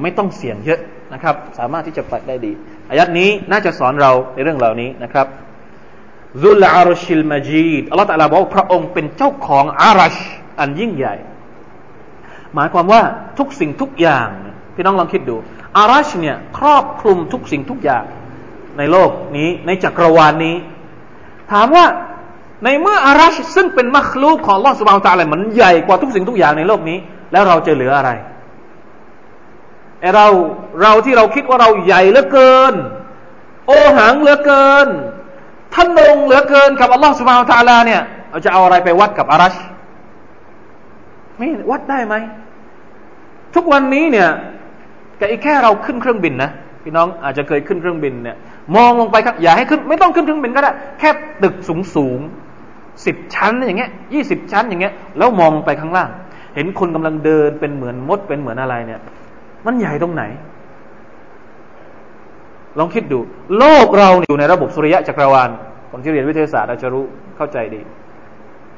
ไม่ต้องเสี่ยงเยอะนะครับ สามารถที่จะไปได้ดีอายัดนี้น่าจะสอนเราในเรื่องเหล่านี้นะครับซุลอารชิลมาจีดอัลลอฮฺตะลาบอกพระองค์เป็นเจ้าของอารัชอันยิ่งใหญ่ หมายความว่าทุกสิ่งทุกอย่างพี่น้องลองคิดดู อารัชเนี่ยครอบคลุมทุกสิ่งทุกอย่างในโลกนี้ในจักรวาลนี้ ถามว่าในเมื่ออารัชซึ่งเป็นมัคลูกของลอสุบานตาอะไรมันใหญ่กว่าทุกสิ่งทุกอย่างในโลกนี้ แล้วเราจะเหลืออะไร ไอเราเราที่เราคิดว่าเราใหญ่เหลือเกิน โอหังเหลือเกินท่านลงเหลือเกินกับอัลลอฮฺสุบานตาลาเนี่ยเราจะเอาอะไรไปวัดกับอารัชไม่วัดได้ไหมทุกวันนี้เนี่ยกอีกแค่เราขึ้นเครื่องบินนะพี่น้องอาจจะเคยขึ้นเครื่องบินเนี่ยมองลงไปครับอย่าให้ขึ้น ไม่ต้องขึ้นเครื่องบินก็ได้ แค่ตึกสูงสูงสิบชั้นอย่างเงี้ยยี่สิบชั้นอย่างเงี้ยแล้วมองไปข้างล่าง เห็นคนกำลังเดินเป็นเหมือนมดเป็นเหมือนอะไรเนี่ย มันใหญ่ตรงไหน ลองคิดดู โลกเราอยู่ในระบบสุริยะจักรวาลคนที่เรียนวิทยาศาสตร์อาจจะรู้เข้าใจดี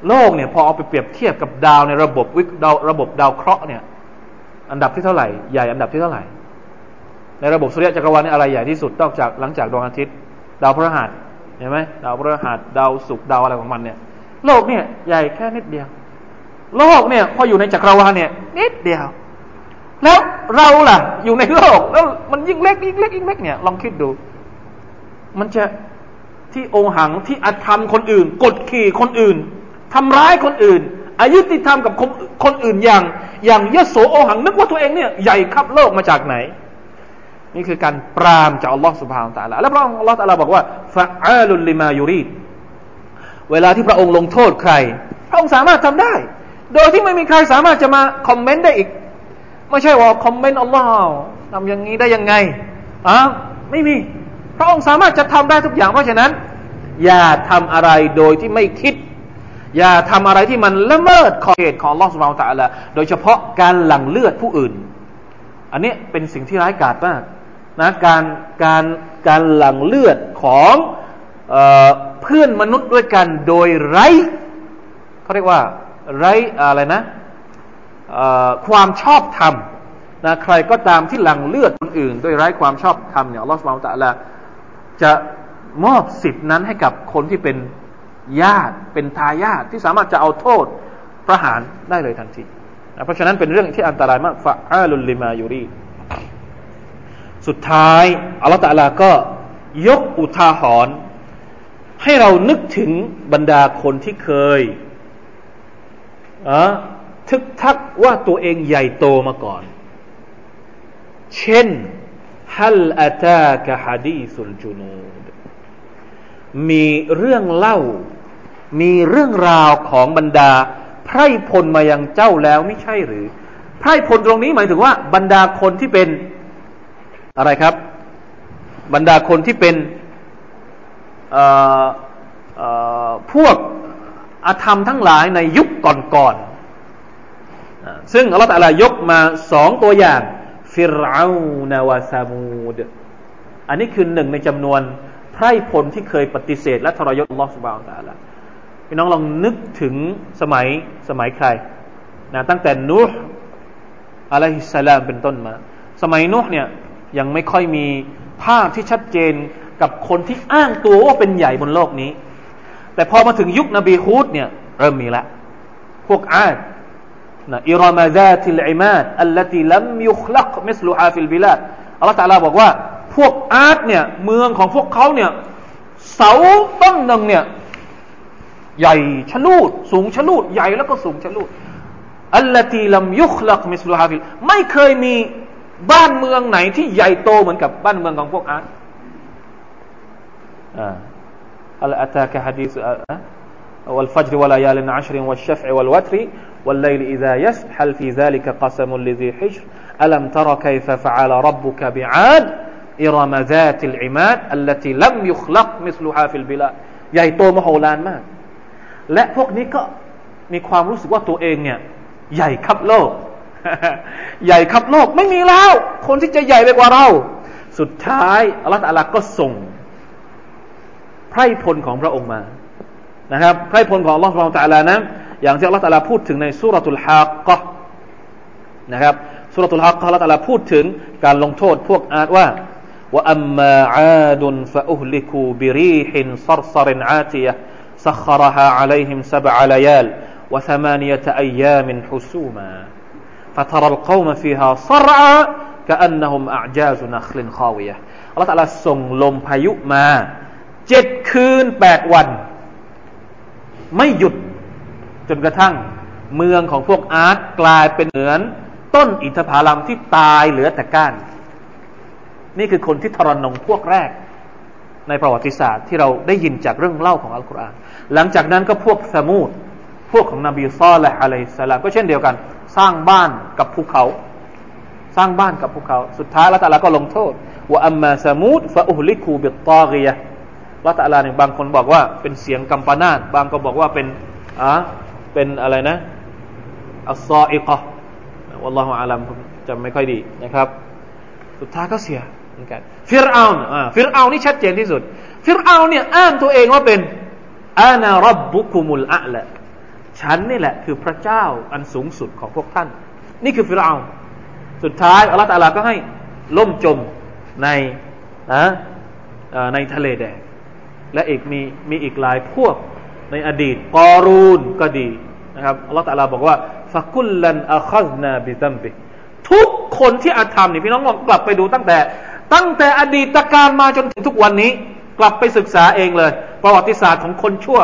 โลกเนี่ยพอเอาไปเปรียบเทียบกับดาวในระบบวิดาวระบบดาวเคราะห์เนี่ย อันดับที่เท่าไหร่ใหญ่อันดับที่เท่าไหร่ ในระบบสุริยะจักรวาลนี่อะไรใหญ่ที่สุดนอกจากหลังจากดวงอาทิตย์ ดาวพฤหัสเห็นไหมดาวพฤหัสดาวศุกร์ดาวอะไรของมันเนี่ย โลกเนี่ยใหญ่แค่นิดเดียว โลกเนี่ยพออยู่ในจักรวาลเนี่ย นิดเดียว แล้วเราล่ะ อยู่ในโลก แล้วมันยิ่งเล็กยิ่งเล็กยิ่งเล็กเนี่ยลองคิดดู มันจะที่โอหังที่อาธรรมคนอื่น กดขี่คนอื่นทำร้ายคนอื่น อายุติธรรมกับคนคนอื่นอย่าง อย่างยโสโอหัง นึกว่าตัวเองเนี่ยใหญ่ขับโลกมาจากไหน นี่คือการปรามจากอัลลอฮฺสุบฮานตะลาแล้วพระองค์อัลลอฮฺตะลาบอกว่าฟะอาลุลิมายูรีดเวลาที่พระองค์ลงโทษใคร พระองค์สามารถทำได้ โดยที่ไม่มีใครสามารถจะมาคอมเมนต์ได้อีก ไม่ใช่ว่าคอมเมนต์อัลลอฮ์ทำอย่างนี้ได้ยังไงอะไม่มีพระองค์สามารถจะทำได้ทุกอย่างเพราะฉะนั้น อย่าทำอะไรโดยที่ไม่คิด อย่าทำอะไรที่มันละเมิดขอบเขตของอัลลอฮ์สุบฮาตะละโดยเฉพาะการหลั่งเลือดผู้อื่น อันนี้เป็นสิ่งที่ร้ายกาจมากนะการการการหลั่งเลือดของเอเพื่อนมนุษย์ด้วยกันโดยไร้เขาเรียกว่าไร้อะไรนะ ความชอบธรรมนะใครก็ตามที่หลั่งเลือดคนอื่น ด้วยไร้ความชอบธรรมเนี่ยอัลลอฮฺสุบไบร์ตะละจะมอบสิทธินั้นให้กับคนที่เป็นญาติเป็นทายาทที่สามารถจะเอาโทษประหารได้เลยทันทีนะเพราะฉะนั้นเป็นเรื่องที่อันตรายมากฟะอาลุลลิมายูรีสุดท้ายอัลลอฮฺตะลาก็ยกอุทาหรณ์ให้เรานึกถึงบรรดาคนที่เคยอ ทึกทักว่าตัวเองใหญ่โตมาก่อน เช่นฮัลอาตากะฮะดีสุลจุนูดมีเรื่องเล่า มีเรื่องราวของบรรดา ไพร่พลมายังเจ้าแล้วไม่ใช่หรือ ไพร่พลตรงนี้หมายถึงว่าบรรดาคนที่เป็นอะไรครับ บรรดาคนที่เป็นพวกอาธรรมทั้งหลายในยุคก่อน ซึ่งอัลลอฮฺตะลายกมาสองตัวอย่างฟิรอานาวาซามูดอันนี้คือหนึ่งในจำนวนไพร่พลที่เคยปฏิเสธ และทรยศอัลลอฮฺสุบานตะลาพี่น้องลองนึกถึงสมัยสมัยใครนะตั้งแต่นูห์عليه السلامเป็นต้นมา สมัยนูห์เนี่ยยังไม่ค่อยมีภาพที่ชัดเจนกับคนที่อ้างตัวว่าเป็นใหญ่บนโลกนี้ แต่พอมาถึงยุคนบีฮูดเนี่ยเริ่มมีละ พวกอาด นะإرم ذات العماد التي لم يخلق مثلها في البلاد الله تعالى บอกว่า พวกอาร์ตเนี่ยเมืองของพวกเขาเนี่ยเสาต้นหนึ่งเนี่ยใหญ่ชะลูด สูงชะลูด ใหญ่แล้วก็สูงชะลูดالتي لم يخلق مثلها في ไม่เคยมีบ้านเมืองไหนที่ใหญ่โตเหมือนกับบ้านเมืองของพวกอาร์ตอัลอาตากะฮะดีสอัลฟัจริวะลายาลินอัชรินวัชัฟอ์วัลวัตรี والليل إذا يسر هل في ذلك قسم لذي حجر ألم تر كيف فعل ربك بعاد إرم ذات العماد التي لم يخلق مثلها في البلاد ใหญ่โตมโหฬารมาก และพวกนี้ก็มีความรู้สึกว่าตัวเองเนี่ยใหญ่ครับโลกใหญ่ครับโลกไม่มีแล้ว คนที่จะใหญ่ไปกว่าเรา สุดท้ายอัลลอฮฺก็ส่งไพร่พลของพระองค์มานะครับไพร่พลของอัลลอฮฺของตะลานั้น อย่างที่อัลลอฮฺตะลาพูดถึงในสุรทูลฮากกะนะครับสุรทูลฮากกะอัลลอฮฺตะลาพูดถึงการลงโทษพวกอาดว่าว่าอัมมาอาดุนฟะอุฮลิคูบิรีหินซรซรินอาติยะ سخرها عليهم سبع ليال وثمانية أيام حسوما فترى القوم فيها صرعى كأنهم أعجاز نخل خاوية อัลลอฮฺตะลาส่งลมพายุมาเจ็ดคืนแปดวัน ไม่หยุด จนกระทั่งเมืองของพวกอาร์ตกลายเป็นเหมือน ต้นอินทผลัมที่ตายเหลือแต่ก้าน นี่คือคนที่ทรนงพวกแรก ในประวัติศาสตร์ที่เราได้ยินจากเรื่องเล่าของอัลกุรอานหลังจากนั้นก็พวกสมูดพวกของนบีซอลและอะลัยสลามก็เช่นเดียวกัน สร้างบ้านกับภูเขา สร้างบ้านกับภูเขา สุดท้ายละตาลาก็ลงโทษว่าอัมมาสมูดฟะอุฮลิคูบิตตากียะละตาลาเนี่ยบางคนบอกว่าเป็นเสียงกัมปนาตบางก็บอกว่าเป็นอ่า เป็นอะไรนะอัลซออิกะวัลลอฮุอาลัมจำไม่ค่อยดีนะครับ สุดท้ายก็เสียเหมือนกันฟิรเอาอ่าฟิรเอานี่ชัดเจนที่สุด ฟิรเอาเนี่ยอ้างตัวเองว่าเป็นอานารับบุคุมุลอะละฉันนี่แหละคือพระเจ้าอันสูงสุดของพวกท่าน นี่คือฟิรเอาสุดท้ายอัลลอฮฺตาลาก็ให้ล่มจมในนะในทะเลแดงและอีกมีมีอีกหลายพวก ในอดีตกอรูนก็ดีนะครับอัลลอฮฺตาลาบอกว่าฟักุลลันอัคซนาบิซัมบิทุกคนที่อาธรรมนี่พี่น้องลองกลับไปดูตั้งแต่ ตั้งแต่อดีตการมาจนถึงทุกวันนี้ กลับไปศึกษาเองเลย ประวัติศาสตร์ของคนชั่ว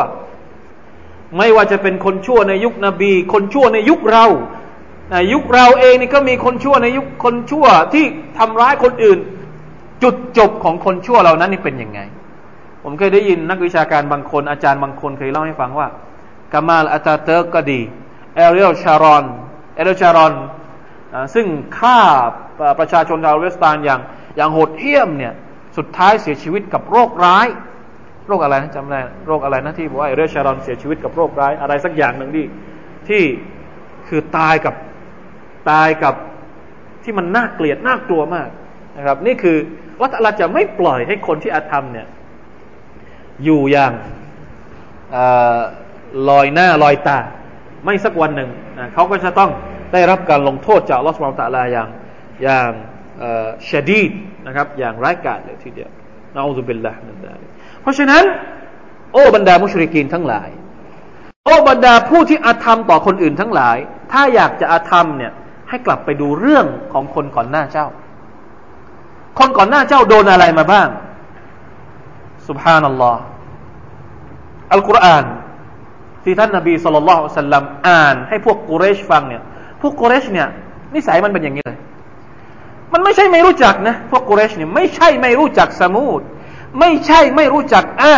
ไม่ว่าจะเป็นคนชั่วในยุคนบี คนชั่วในยุคเราในยุคเราเองนี่ก็มีคนชั่วในยุคคนชั่วที่ทำร้ายคนอื่น จุดจบของคนชั่วเหล่านั้นนี่เป็นยังไง ผมเคยได้ยินนักวิชาการบางคน อาจารย์บางคนเคยเล่าให้ฟังว่ากามาลอาตาเตอร์ก็ดีเอเรียลชารอนเอเรียลชารอนซึ่งฆ่าประชาชนชาวปาเลสไตน์อย่างอย่างโหดเหี้ยมเนี่ยสุดท้ายเสียชีวิตกับโรคร้าย โรคอะไรนะจำได้โรคอะไรนะที่บอกว่าเอเรียลชารอนเสียชีวิตกับโรคร้ายอะไรสักอย่างหนึ่งที่ที่คือตายกับตายกับที่มันน่าเกลียดน่ากลัวมากนะครับ นี่คือว่าเราจะไม่ปล่อยให้คนที่อาธรรมเนี่ย อยู่อย่างลอยหน้าลอยตา ไม่สักวันหนึ่งเขาก็จะต้องได้รับการลงโทษจากลอสมาตาลาอย่างอย่างชดีดนะครับ อย่างร้ายกาจเลยทีเดียวนะอูซุบิลละนั่นได้เพราะฉะนั้น โอ้บรรดามุชริกีนทั้งหลาย โอ้บรรดาผู้ที่อาธรรมต่อคนอื่นทั้งหลาย ถ้าอยากจะอาธรรมเนี่ยให้กลับไปดูเรื่องของคนก่อนหน้าเจ้า คนก่อนหน้าเจ้าโดนอะไรมาบ้าง สุบฮานัลลอฮ์อัลกุรอานที่ท่านนบีสุลต่านสัลลัมอ่านให้พวกกุเรชฟังเนี่ย พวกกุเรชเนี่ยนิสัยมันเป็นอย่างนี้เลย มันไม่ใช่ไม่รู้จักนะ พวกกุเรชเนี่ยไม่ใช่ไม่รู้จักสมูดไม่ใช่ไม่รู้จักอา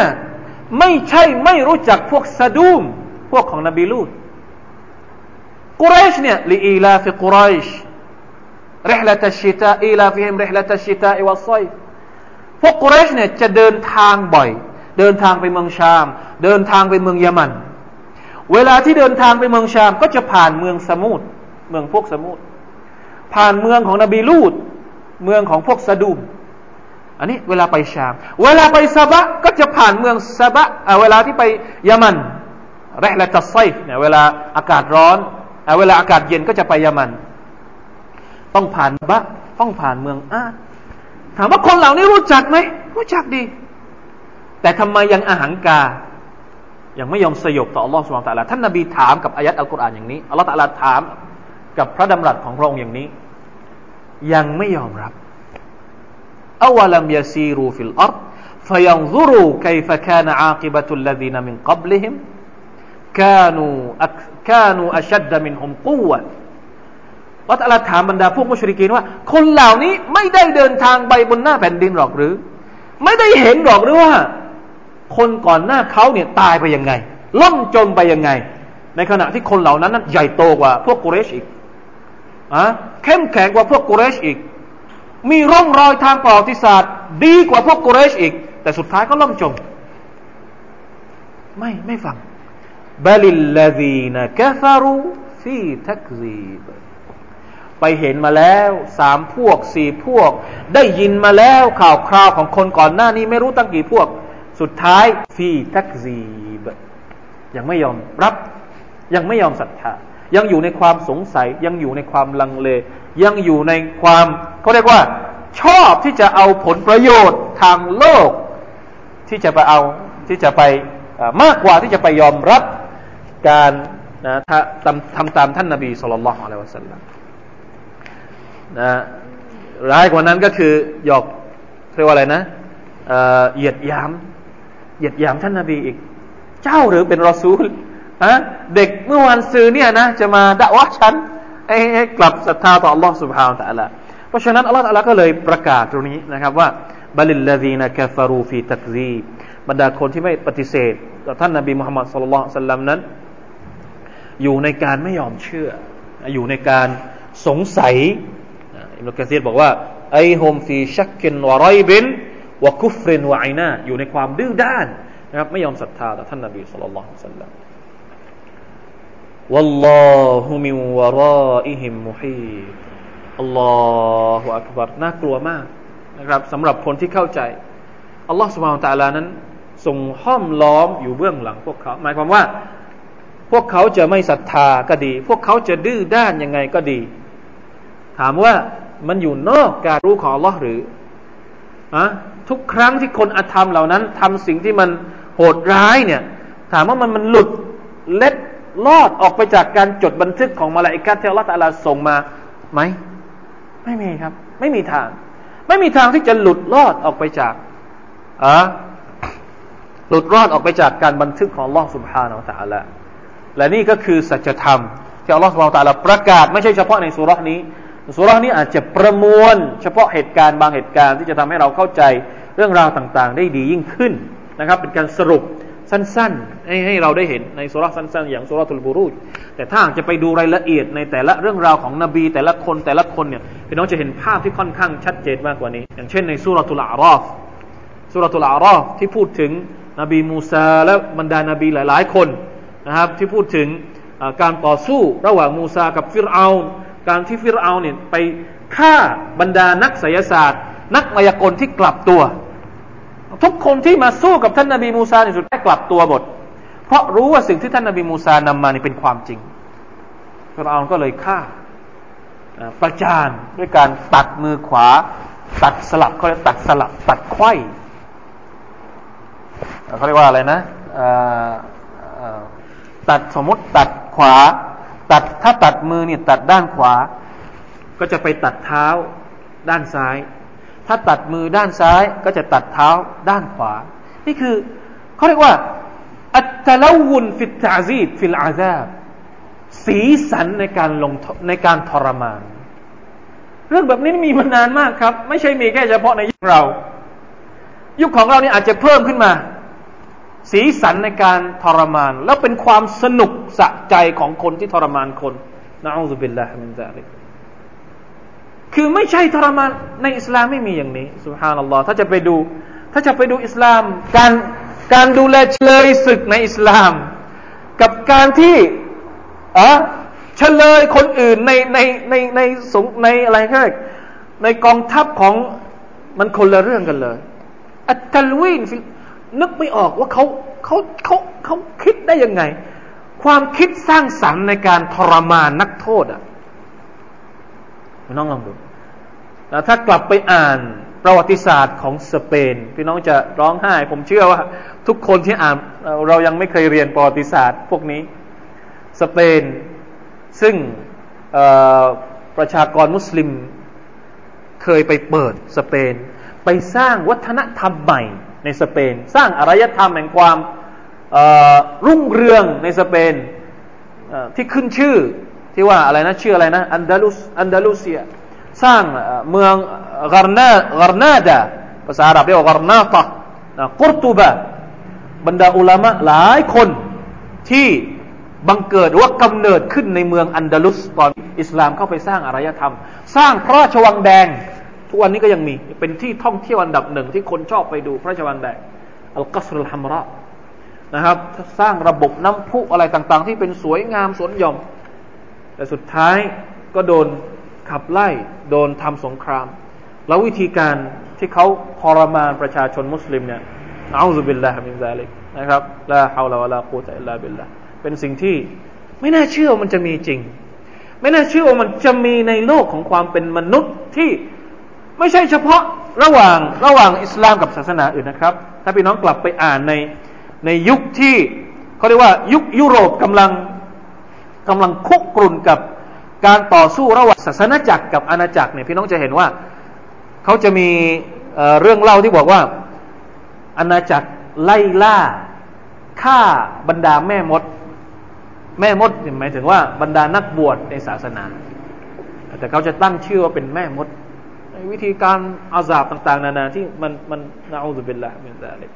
ไม่ใช่ไม่รู้จักพวกซาดูม พวกของนบีลูดกุเรชเนี่ยลีอีลาฟิกุเรช رحلة الشتاء إلى فيهم رحلة الشتاء والصيف พวกกุเรชเนี่ยจะเดินทางบ่อย เดินทางไปเมืองชาม เดินทางไปเมืองยามัน เวลาที่เดินทางไปเมืองชาม ก็จะผ่านเมืองสมุทรเมืองพวกสมุทรผ่านเมืองของนบีลูดเมืองของพวกสะดุมอันนี้เวลาไปชาม เวลาไปซาบะก็จะผ่านเมืองซาบะเวลาที่ไปยามันแรกและตัดไซเนี่ยเวลาอากาศร้อนเวลาอากาศเย็นก็จะไปยามัน ต้องผ่านบะต้องผ่านเมืองอาถ ามว่าคนเหล่านี้รู้จักไหม รู้จักดี แต่ทำไมยังอาหังกา ยังไม่ยอมสยบต่ออัลลอฮฺสุบานตะลาท่านนบีถามกับอายัดอัลกุรอานอย่างนี้ อัลลอฮฺตะลาถามกับพระดำรัสของพระองค์อย่างนี้ ยังไม่ยอมรับอวลัมยาซีรูฟิลอัร فينظروا كيف كان عاقبة الذين من قبلهم كانوا كانوا أشد منهم قوة วัตอัลถามบรรดาพวกมุชริกีนว่า คนเหล่านี้ไม่ได้เดินทางไปบนหน้าแผ่นดินหรอกหรือ ไม่ได้เห็นหรอกหรือว่า คนก่อนหน้าเขาเนี่ยตายไปยังไง ล่มจมไปยังไง ในขณะที่คนเหล่านั้นนั้นใหญ่โตกว่าพวกกุเรชอีกอะเข้มแข็งกว่าพวกกุเรชอีก มีร่องรอยทางประวัติศาสตร์ ดีกว่าพวกกุเรชอีก แต่สุดท้ายก็ล่มจม ไม่ไม่ฟังบลิลลดีนกฟารูฟีทักซีบ ไปเห็นมาแล้วสามพวกสี่พวก ได้ยินมาแล้วข่าวคราวของคนก่อนหน้านี้ไม่รู้ตั้งกี่พวก สุดท้ายฟีทักซีบยังไม่ยอมรับ ยังไม่ยอมศรัทธายังอยู่ในความสงสัย ยังอยู่ในความลังเล ยังอยู่ในความเขาเรียกว่า ชอบที่จะเอาผลประโยชน์ทางโลก ที่จะไปเอาที่จะไปมากกว่าที่จะไปยอมรับการนะทำตามท่านนาบีสุลต่านละอะลัยวะสัลลัม นะร้ายกว่านั้นก็คือหยอกเรียกว่าอะไรนะเหยียดยามเหยียดยามท่านนาบีอีก เจ้าหรือเป็นรอซูลฮะเด็กเมื่อวานซื้อเนี่ยนะจะมาด่าว่าฉันให้กลับศรัทธาต่อ Allah سبحانه และ تعالى เพราะฉะนั้น Allah تعالى ก็เลยประกาศตรงนี้นะครับว่าบัลิลลาดีนกฟารูฟีตักซีบรรดาคนที่ไม่ปฏิเสธต่อท่านนาบีมุฮัมมัดสุลลัลสัลลัมนั้นอยู่ในการไม่ยอมเชื่อ อยู่ในการสงสัย อิมรุกะซีรบอกว่าไอฮมฟีชักกินวะไรบินวะคุฟรินวะไอนาอยู่ในความดื้อด้านนะครับไม่ยอมศรัทธาต่อท่านนบีสุลต่านละสัลลัม والله من ورائهم محيط อัลลอฮฺอักบัรน่ากลัวมากนะครับสำหรับคนที่เข้าใจอัลลอฮฺสุบฮานตะลานั้นทรงห้อมล้อมอยู่เบื้องหลังพวกเขา หมายความว่าพวกเขาจะไม่ศรัทธาก็ดี พวกเขาจะดื้อด้านยังไงก็ดี ถามว่า มันอยู่นอกการรู้ของ Allah หรืออะทุกครั้งที่คนอธรรมเหล่านั้นทำสิ่งที่มันโหดร้ายเนี่ย ถามว่ามันมันหลุดเล็ดลอดออกไปจากการจดบันทึกของมาลาอิกาที่อัลลอฮฺตะลาส่งมาไหมไม่มีครับ ไม่มีทาง ไม่มีทางที่จะหลุดลอดออกไปจากอะหลุดรอดออกไปจากการบันทึกของลอสุบฮานาอัลลอฮและนี่ก็คือสัจธรรมที่อัลลอฮฺสุบฮานาอัลลอฮประกาศไม่ใช่เฉพาะในสุรานี้ สุรานี้อาจจะประมวล เฉพาะเหตุการณ์บางเหตุการณ์ที่จะทำให้เราเข้าใจเรื่องราวต่างๆ ได้ดียิ่งขึ้นนะครับ เป็นการสรุปสั้นๆให้ให้เราได้เห็นในสุราสั้น ๆ อย่างสุราตุลบูรุจแต่ถ้าจะไปดูรายละเอียดในแต่ละเรื่องราวของนบี แต่ละคนแต่ละคนเนี่ยพี่น้องจะเห็นภาพที่ค่อนข้างชัดเจนมากกว่านี้ อย่างเช่นในสุราตุลอารอฟสุราตุลอารอฟที่พูดถึงนบีมูซาและบรรดานาบีหลาย ๆ คนนะครับที่พูดถึงการต่อสู้ระหว่างมูซากับฟิรเอา การที่ฟิรเอาเนี่ยไปฆ่าบรรดานักไสยศาสตร์ นักมายากลที่กลับตัว ทุกคนที่มาสู้กับท่านนาบีมูซาในสุดท้ายกลับตัวหมด เพราะรู้ว่าสิ่งที่ท่านนาบีมูซานำมานี่เป็นความจริงฟิรเอาก็เลยฆ่าประจานด้วยการตัดมือขวา ตัดสลับเขาเรียกตัดสลับ ตัดไขว้เขาเรียกว่าอะไรนะตัดสมมติตัดขวา ตัดถ้าตัดมือเนี่ยตัดด้านขวา ก็จะไปตัดเท้าด้านซ้าย ถ้าตัดมือด้านซ้ายก็จะตัดเท้าด้านขวา นี่คือเขาเรียกว่า التلون في التعذيب في العذابสีสันในการลงในการทรมาน เรื่องแบบนี้มีมานานมากครับ ไม่ใช่มีแค่เฉพาะในยุคเรา ยุคของเรานี่อาจจะเพิ่มขึ้นมา สีสันในการทรมาน แล้วเป็นความสนุกสะใจของคนที่ทรมานคนนะอัลลอฮฺบิลลาฮิมินซาลิกคือไม่ใช่ทรมานในอิสลามไม่มีอย่างนี้สุฮานัลลอฮ์ถ้าจะไปดู ถ้าจะไปดูอิสลาม การการดูแลเฉลยศึกในอิสลาม กับการที่อะเฉลยคนอื่นในในในในสงในอะไรแค่ในกองทัพของมันคนละเรื่องกันเลย อัตตลวิน นึกไม่ออกว่าเขาเขาเขาเขาคิดได้ยังไง ความคิดสร้างสรรค์ในการทรมานนักโทษอะพี่น้องลองดูนะถ้ากลับไปอ่านประวัติศาสตร์ของสเปนพี่น้องจะร้องไห้ ผมเชื่อว่า ทุกคนที่อ่านเรายังไม่เคยเรียนประวัติศาสตร์ พวกนี้สเปน ซึ่งประชากรมุสลิมเคยไปเปิดสเปน ไปสร้างวัฒนธรรมใหม่ ในสเปน สร้างอารยธรรมแห่งความรุ่งเรืองในสเปนที่ขึ้นชื่อที่ว่าอะไรนะชื่ออะไรนะอันดาลุสอันดาลูเซียสร้างเมืองกรนากรนาดาภาษาอาหรับเรียกว่ากรนาตะกุรตูบะบรรดาอุลามะหลายคนที่บังเกิดว่ากำเนิดขึ้นในเมืองอันดาลุสตอนอิสลามเข้าไปสร้างอารยธรรม สร้างพระราชวังแดง ทุกวันนี้ก็ยังมี เป็นที่ท่องเที่ยวอันดับหนึ่งที่คนชอบไปดูพระราชวังแดงอัลกัสรุลฮัมระนะครับ สร้างระบบน้ำพุอะไรต่างๆ ที่เป็นสวยงามสวนหย่อม แต่สุดท้ายก็โดนขับไล่ โดนทำสงคราม แล้ววิธีการที่เขาทรมานประชาชนมุสลิมเนี่ยเอาซุบิลลาฮ์มินซาลิกนะครับลาฮาวลาวะลากูตะอิลลาบิลลาเป็นสิ่งที่ไม่น่าเชื่อมันจะมีจริง ไม่น่าเชื่อว่ามันจะมีในโลกของความเป็นมนุษย์ที่ ไม่ใช่เฉพาะระหว่างระหว่างอิสลามกับศาสนาอื่นนะครับ ถ้าพี่น้องกลับไปอ่านในในยุคที่เขาเรียกว่ายุคยุโรปกำลังกำลังคุกกรุ่นกับการต่อสู้ระหว่างศาสนาจักรกับอาณาจักรเนี่ยพี่น้องจะเห็นว่าเขาจะมีเเรื่องเล่าที่บอกว่าอาณาจักรไล่ล่าฆ่าบรรดาแม่มด แม่มดหมายถึงว่าบรรดานักบวชในศาสนา แต่เขาจะตั้งชื่อว่าเป็นแม่มด วิธีการอาสาบต่าง ๆ นานาที่มันมันنعوذ بالله من ذلك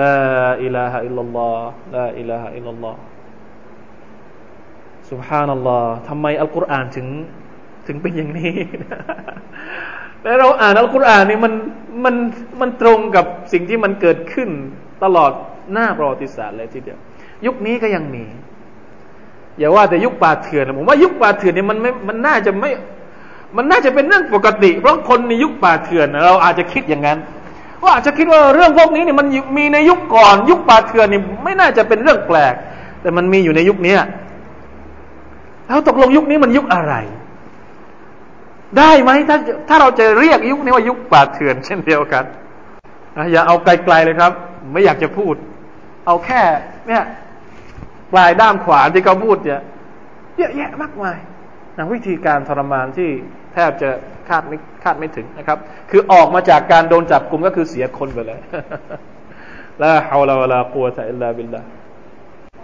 لا إله إلا الله لا إله إلا الله سبحان الله ทำไมอัลกุรอานถึงถึงเป็นอย่างนี้ แล้วเราอ่านอัลกุรอานนี่มันมันมันตรงกับสิ่งที่มันเกิดขึ้นตลอดหน้าประวัติศาสตร์เลยทีเดียว ยุคนี้ก็ยังมี อย่าว่าแต่ยุคป่าเถื่อนผมว่ายุคป่าเถื่อนนี่มันไม่มันน่าจะไม่ มันน่าจะเป็นเรื่องปกติ เพราะคนในยุคป่าเถื่อน เราอาจจะคิดอย่างนั้น ว่าอาจจะคิดว่าเรื่องพวกนี้เนี่ยมันมีในยุคก่อน ยุคป่าเถื่อนนี่ไม่น่าจะเป็นเรื่องแปลก แต่มันมีอยู่ในยุคนี้แล้วตกลงยุคนี้มันยุคอะไร ได้ไหมถ้าถ้าเราจะเรียกยุคนี้ว่ายุคป่าเถื่อน เช่นเดียวกันอย่าเอาไกลๆเลยครับ ไม่อยากจะพูด เอาแค่เนี่ยปลายด้ามขวานที่เขาพูดเนี่ยเยอะแยะมากมายนะวิธีการทรมานที่ แทบจะคาดไม่คาดไม่ถึงนะครับ คือออกมาจากการโดนจับกลุ่มก็คือเสียคนไปเลยลาฮาวลาวะลากุวตะอิลลาบิลลา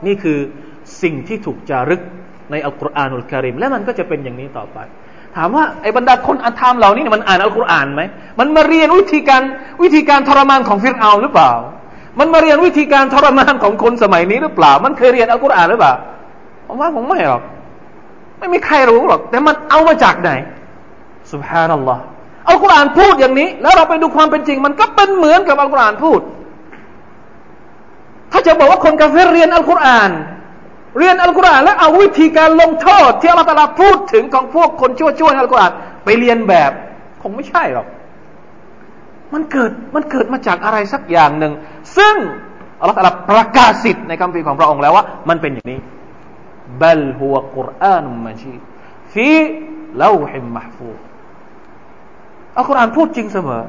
นี่คือสิ่งที่ถูกจารึกในอัลกุรอานุลกริมและมันก็จะเป็นอย่างนี้ต่อไป ถามว่าไอ้บรรดาคนอาธรรมเหล่านี้มันอ่านอัลกุรอานไหมมันมาเรียนวิธีการวิธีการทรมานของฟิรเอาหรือเปล่า มันมาเรียนวิธีการทรมานของคนสมัยนี้หรือเปล่า มันเคยเรียนอัลกุรอานหรือเปล่าผมว่าผมไม่หรอกไม่มีใครรู้หรอก แต่มันเอามาจากไหน สุบฮานัลลอฮ์อัลกุรอานพูดอย่างนี้ แล้วเราไปดูความเป็นจริง มันก็เป็นเหมือนกับอัลกุรอานพูด ถ้าจะบอกว่าคนกาเฟรเรียนอัลกุรอาน เรียนอัลกุรอานแล้วเอาวิธีการลงโทษ ที่อัลลอฮฺพูดถึงของพวกคนชั่วๆในอัลกุรอานไปเรียนแบบคงไม่ใช่หรอก มันเกิดมันเกิดมาจากอะไรสักอย่างหนึ่ง ซึ่งอัลลอฮฺประกาศสิทธิ์ในคำพีของพระองค์แล้วว่า มันเป็นอย่างนี้บัลฮุวกุรอานุมจีฟีลาฮิมมหฟู อัลกุรอานพูดจริงเสมอ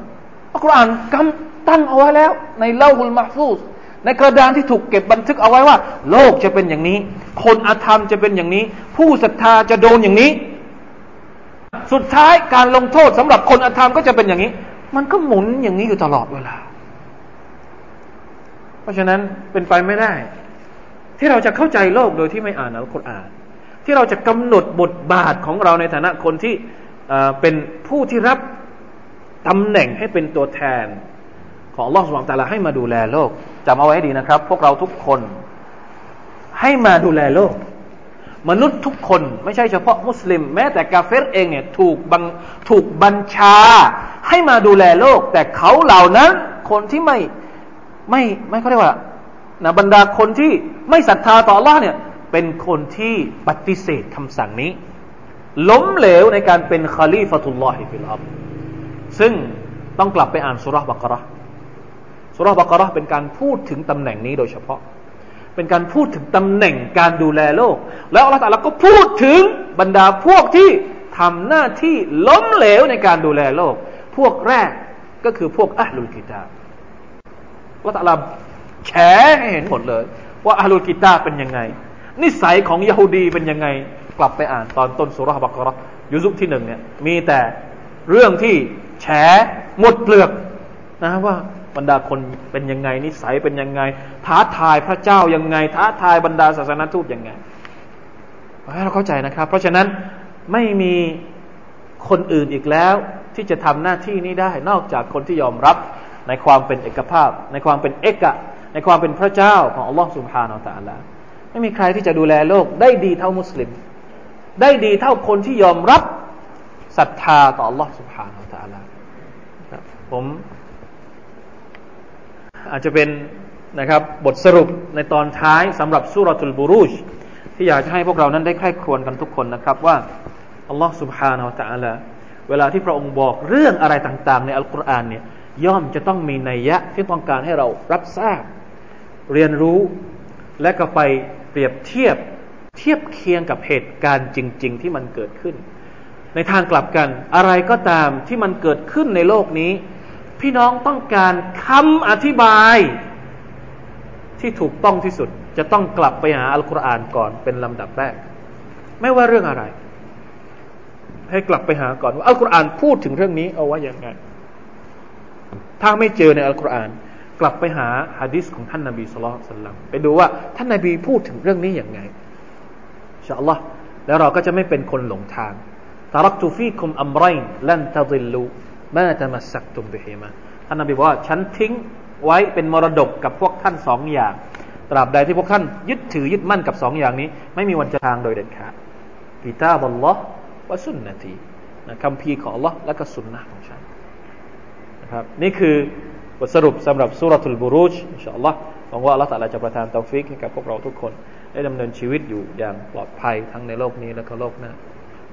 อัลกุรอานกำตั้งเอาไว้แล้ว ในเล่าฮุลมหฟูซในกระดานที่ถูกเก็บบันทึกเอาไว้ว่า โลกจะเป็นอย่างนี้ คนอาธรรมจะเป็นอย่างนี้ ผู้ศรัทธาจะโดนอย่างนี้ สุดท้ายการลงโทษสำหรับคนอาธรรมก็จะเป็นอย่างนี้ มันก็หมุนอย่างนี้อยู่ตลอดเวลา เพราะฉะนั้นเป็นไปไม่ได้ ที่เราจะเข้าใจโลกโดยที่ไม่อ่านอัลกุรอาน ที่เราจะกำหนดบทบาทของเราในฐานะคนที่เป็นผู้ที่รับ ตำแหน่งให้เป็นตัวแทน ของลอสวงแต่ละให้มาดูแลโลกจำเอาไว้ดีนะครับ พวกเราทุกคน ให้มาดูแลโลก มนุษย์ทุกคนไม่ใช่เฉพาะมุสลิม แม้แต่กาเฟรเองเนี่ยถูกบังถูกบัญชา ให้มาดูแลโลก แต่เขาเหล่านั้น คนที่ไม่ไม่ไม่เขาเรียกว่านะบรรดาคนที่ไม่ศรัทธาต่อล l เนี่ยเป็นคนที่ปฏิเสธคำสั่งนี้ ล้มเหลวในการเป็นคาลีฟะตุลลอฮิฟิลอัล ซึ่งต้องกลับไปอ่านสุรบักระสุรบักระเป็นการพูดถึงตำแหน่งนี้โดยเฉพาะ เป็นการพูดถึงตำแหน่งการดูแลโลก แล้วอัลลอฮฺก็พูดถึงบรรดาพวกที่ทำหน้าที่ล้มเหลวในการดูแลโลก พวกแรกก็คือพวกอัลลุลกิตาอัลลอฮฺแฉให้เห็นหมดเลย ว่าอัลลุลกิตาเป็นยังไง นิสัยของยะฮูดีเป็นยังไงกลับไปอ่านตอนต้นสุรบักระยุซุกที่หนึ่งเนี่ยมีแต่เรื่องที่ แฉหมดเปลือกนะว่าบรรดาคนเป็นยังไงนิสัยเป็นยังไง ท้าทายพระเจ้ายังไง ท้าทายบรรดาศาสนาทูตยังไงให้เราเข้าใจนะครับ เพราะฉะนั้นไม่มีคนอื่นอีกแล้ว ที่จะทำหน้าที่นี้ได้ นอกจากคนที่ยอมรับในความเป็นเอกภาพ ในความเป็นเอกะ ในความเป็นพระเจ้าของอัลลอฮฺสุบฮานาอัลลอฮฺไม่มีใครที่จะดูแลโลก ได้ดีเท่ามุสลิม ได้ดีเท่าคนที่ยอมรับศรัทธาต่ออัลลอฮฺสุบฮานาอัลลอฮฺ ผมอาจจะเป็นนะครับบทสรุปในตอนท้ายสำหรับสุรทูลบูรุชที่อยากจะให้พวกเรานั้นได้ใคร่ครวญกันทุกคนนะครับว่าอัลลอฮ์ سبحانه และ تعالى เวลาที่พระองค์บอกเรื่องอะไรต่างๆ ในอัลกุรอานเนี่ยย่อมจะต้องมีนัยยะที่ต้องการให้เรารับทราบ เรียนรู้และก็ไปเปรียบเทียบเทียบเคียงกับเหตุการณ์จริง ๆ ที่มันเกิดขึ้น ในทางกลับกันอะไรก็ตามที่มันเกิดขึ้นในโลกนี้ พี่น้องต้องการคำอธิบายที่ถูกต้องที่สุด จะต้องกลับไปหาอัลกุรอานก่อนเป็นลำดับแรก ไม่ว่าเรื่องอะไร ให้กลับไปหาก่อนว่าอัลกุรอานพูดถึงเรื่องนี้เอาไว้อย่างไง ถ้าไม่เจอในอัลกุรอาน กลับไปหาฮะดิษของท่านนาบีสุลต่านไปดูว่าท่านนาบีพูดถึงเรื่องนี้อย่างไงชาอัลลอฮ์แล้วเราก็จะไม่เป็นคนหลงทางตารักตุฟีคุมอัมไรน์ลันตะดิลู มาตมัสักตุมบิฮิมาท่านนบีบอกว่าฉันทิ้งไว้เป็นมรดกกับพวกท่านสองอย่าง ตราบใดที่พวกท่านยึดถือยึดมั่นกับสองอย่างนี้ ไม่มีวันจะทางโดยเด็ดขาดกิตาบัลลอฮ์วะสุนนะทีนะคำพีของ Allah และก็สุนนะของฉันนะครับนี่คือบทสรุปสำหรับสุรทูลบุรุชอินชาอัลลอฮ์หวังว่า Allah ตะลาจะประทานเตาฟิกให้กับพวกเราทุกคน ได้ดำเนินชีวิตอยู่อย่างปลอดภัยทั้งในโลกนี้และก็โลกหน้า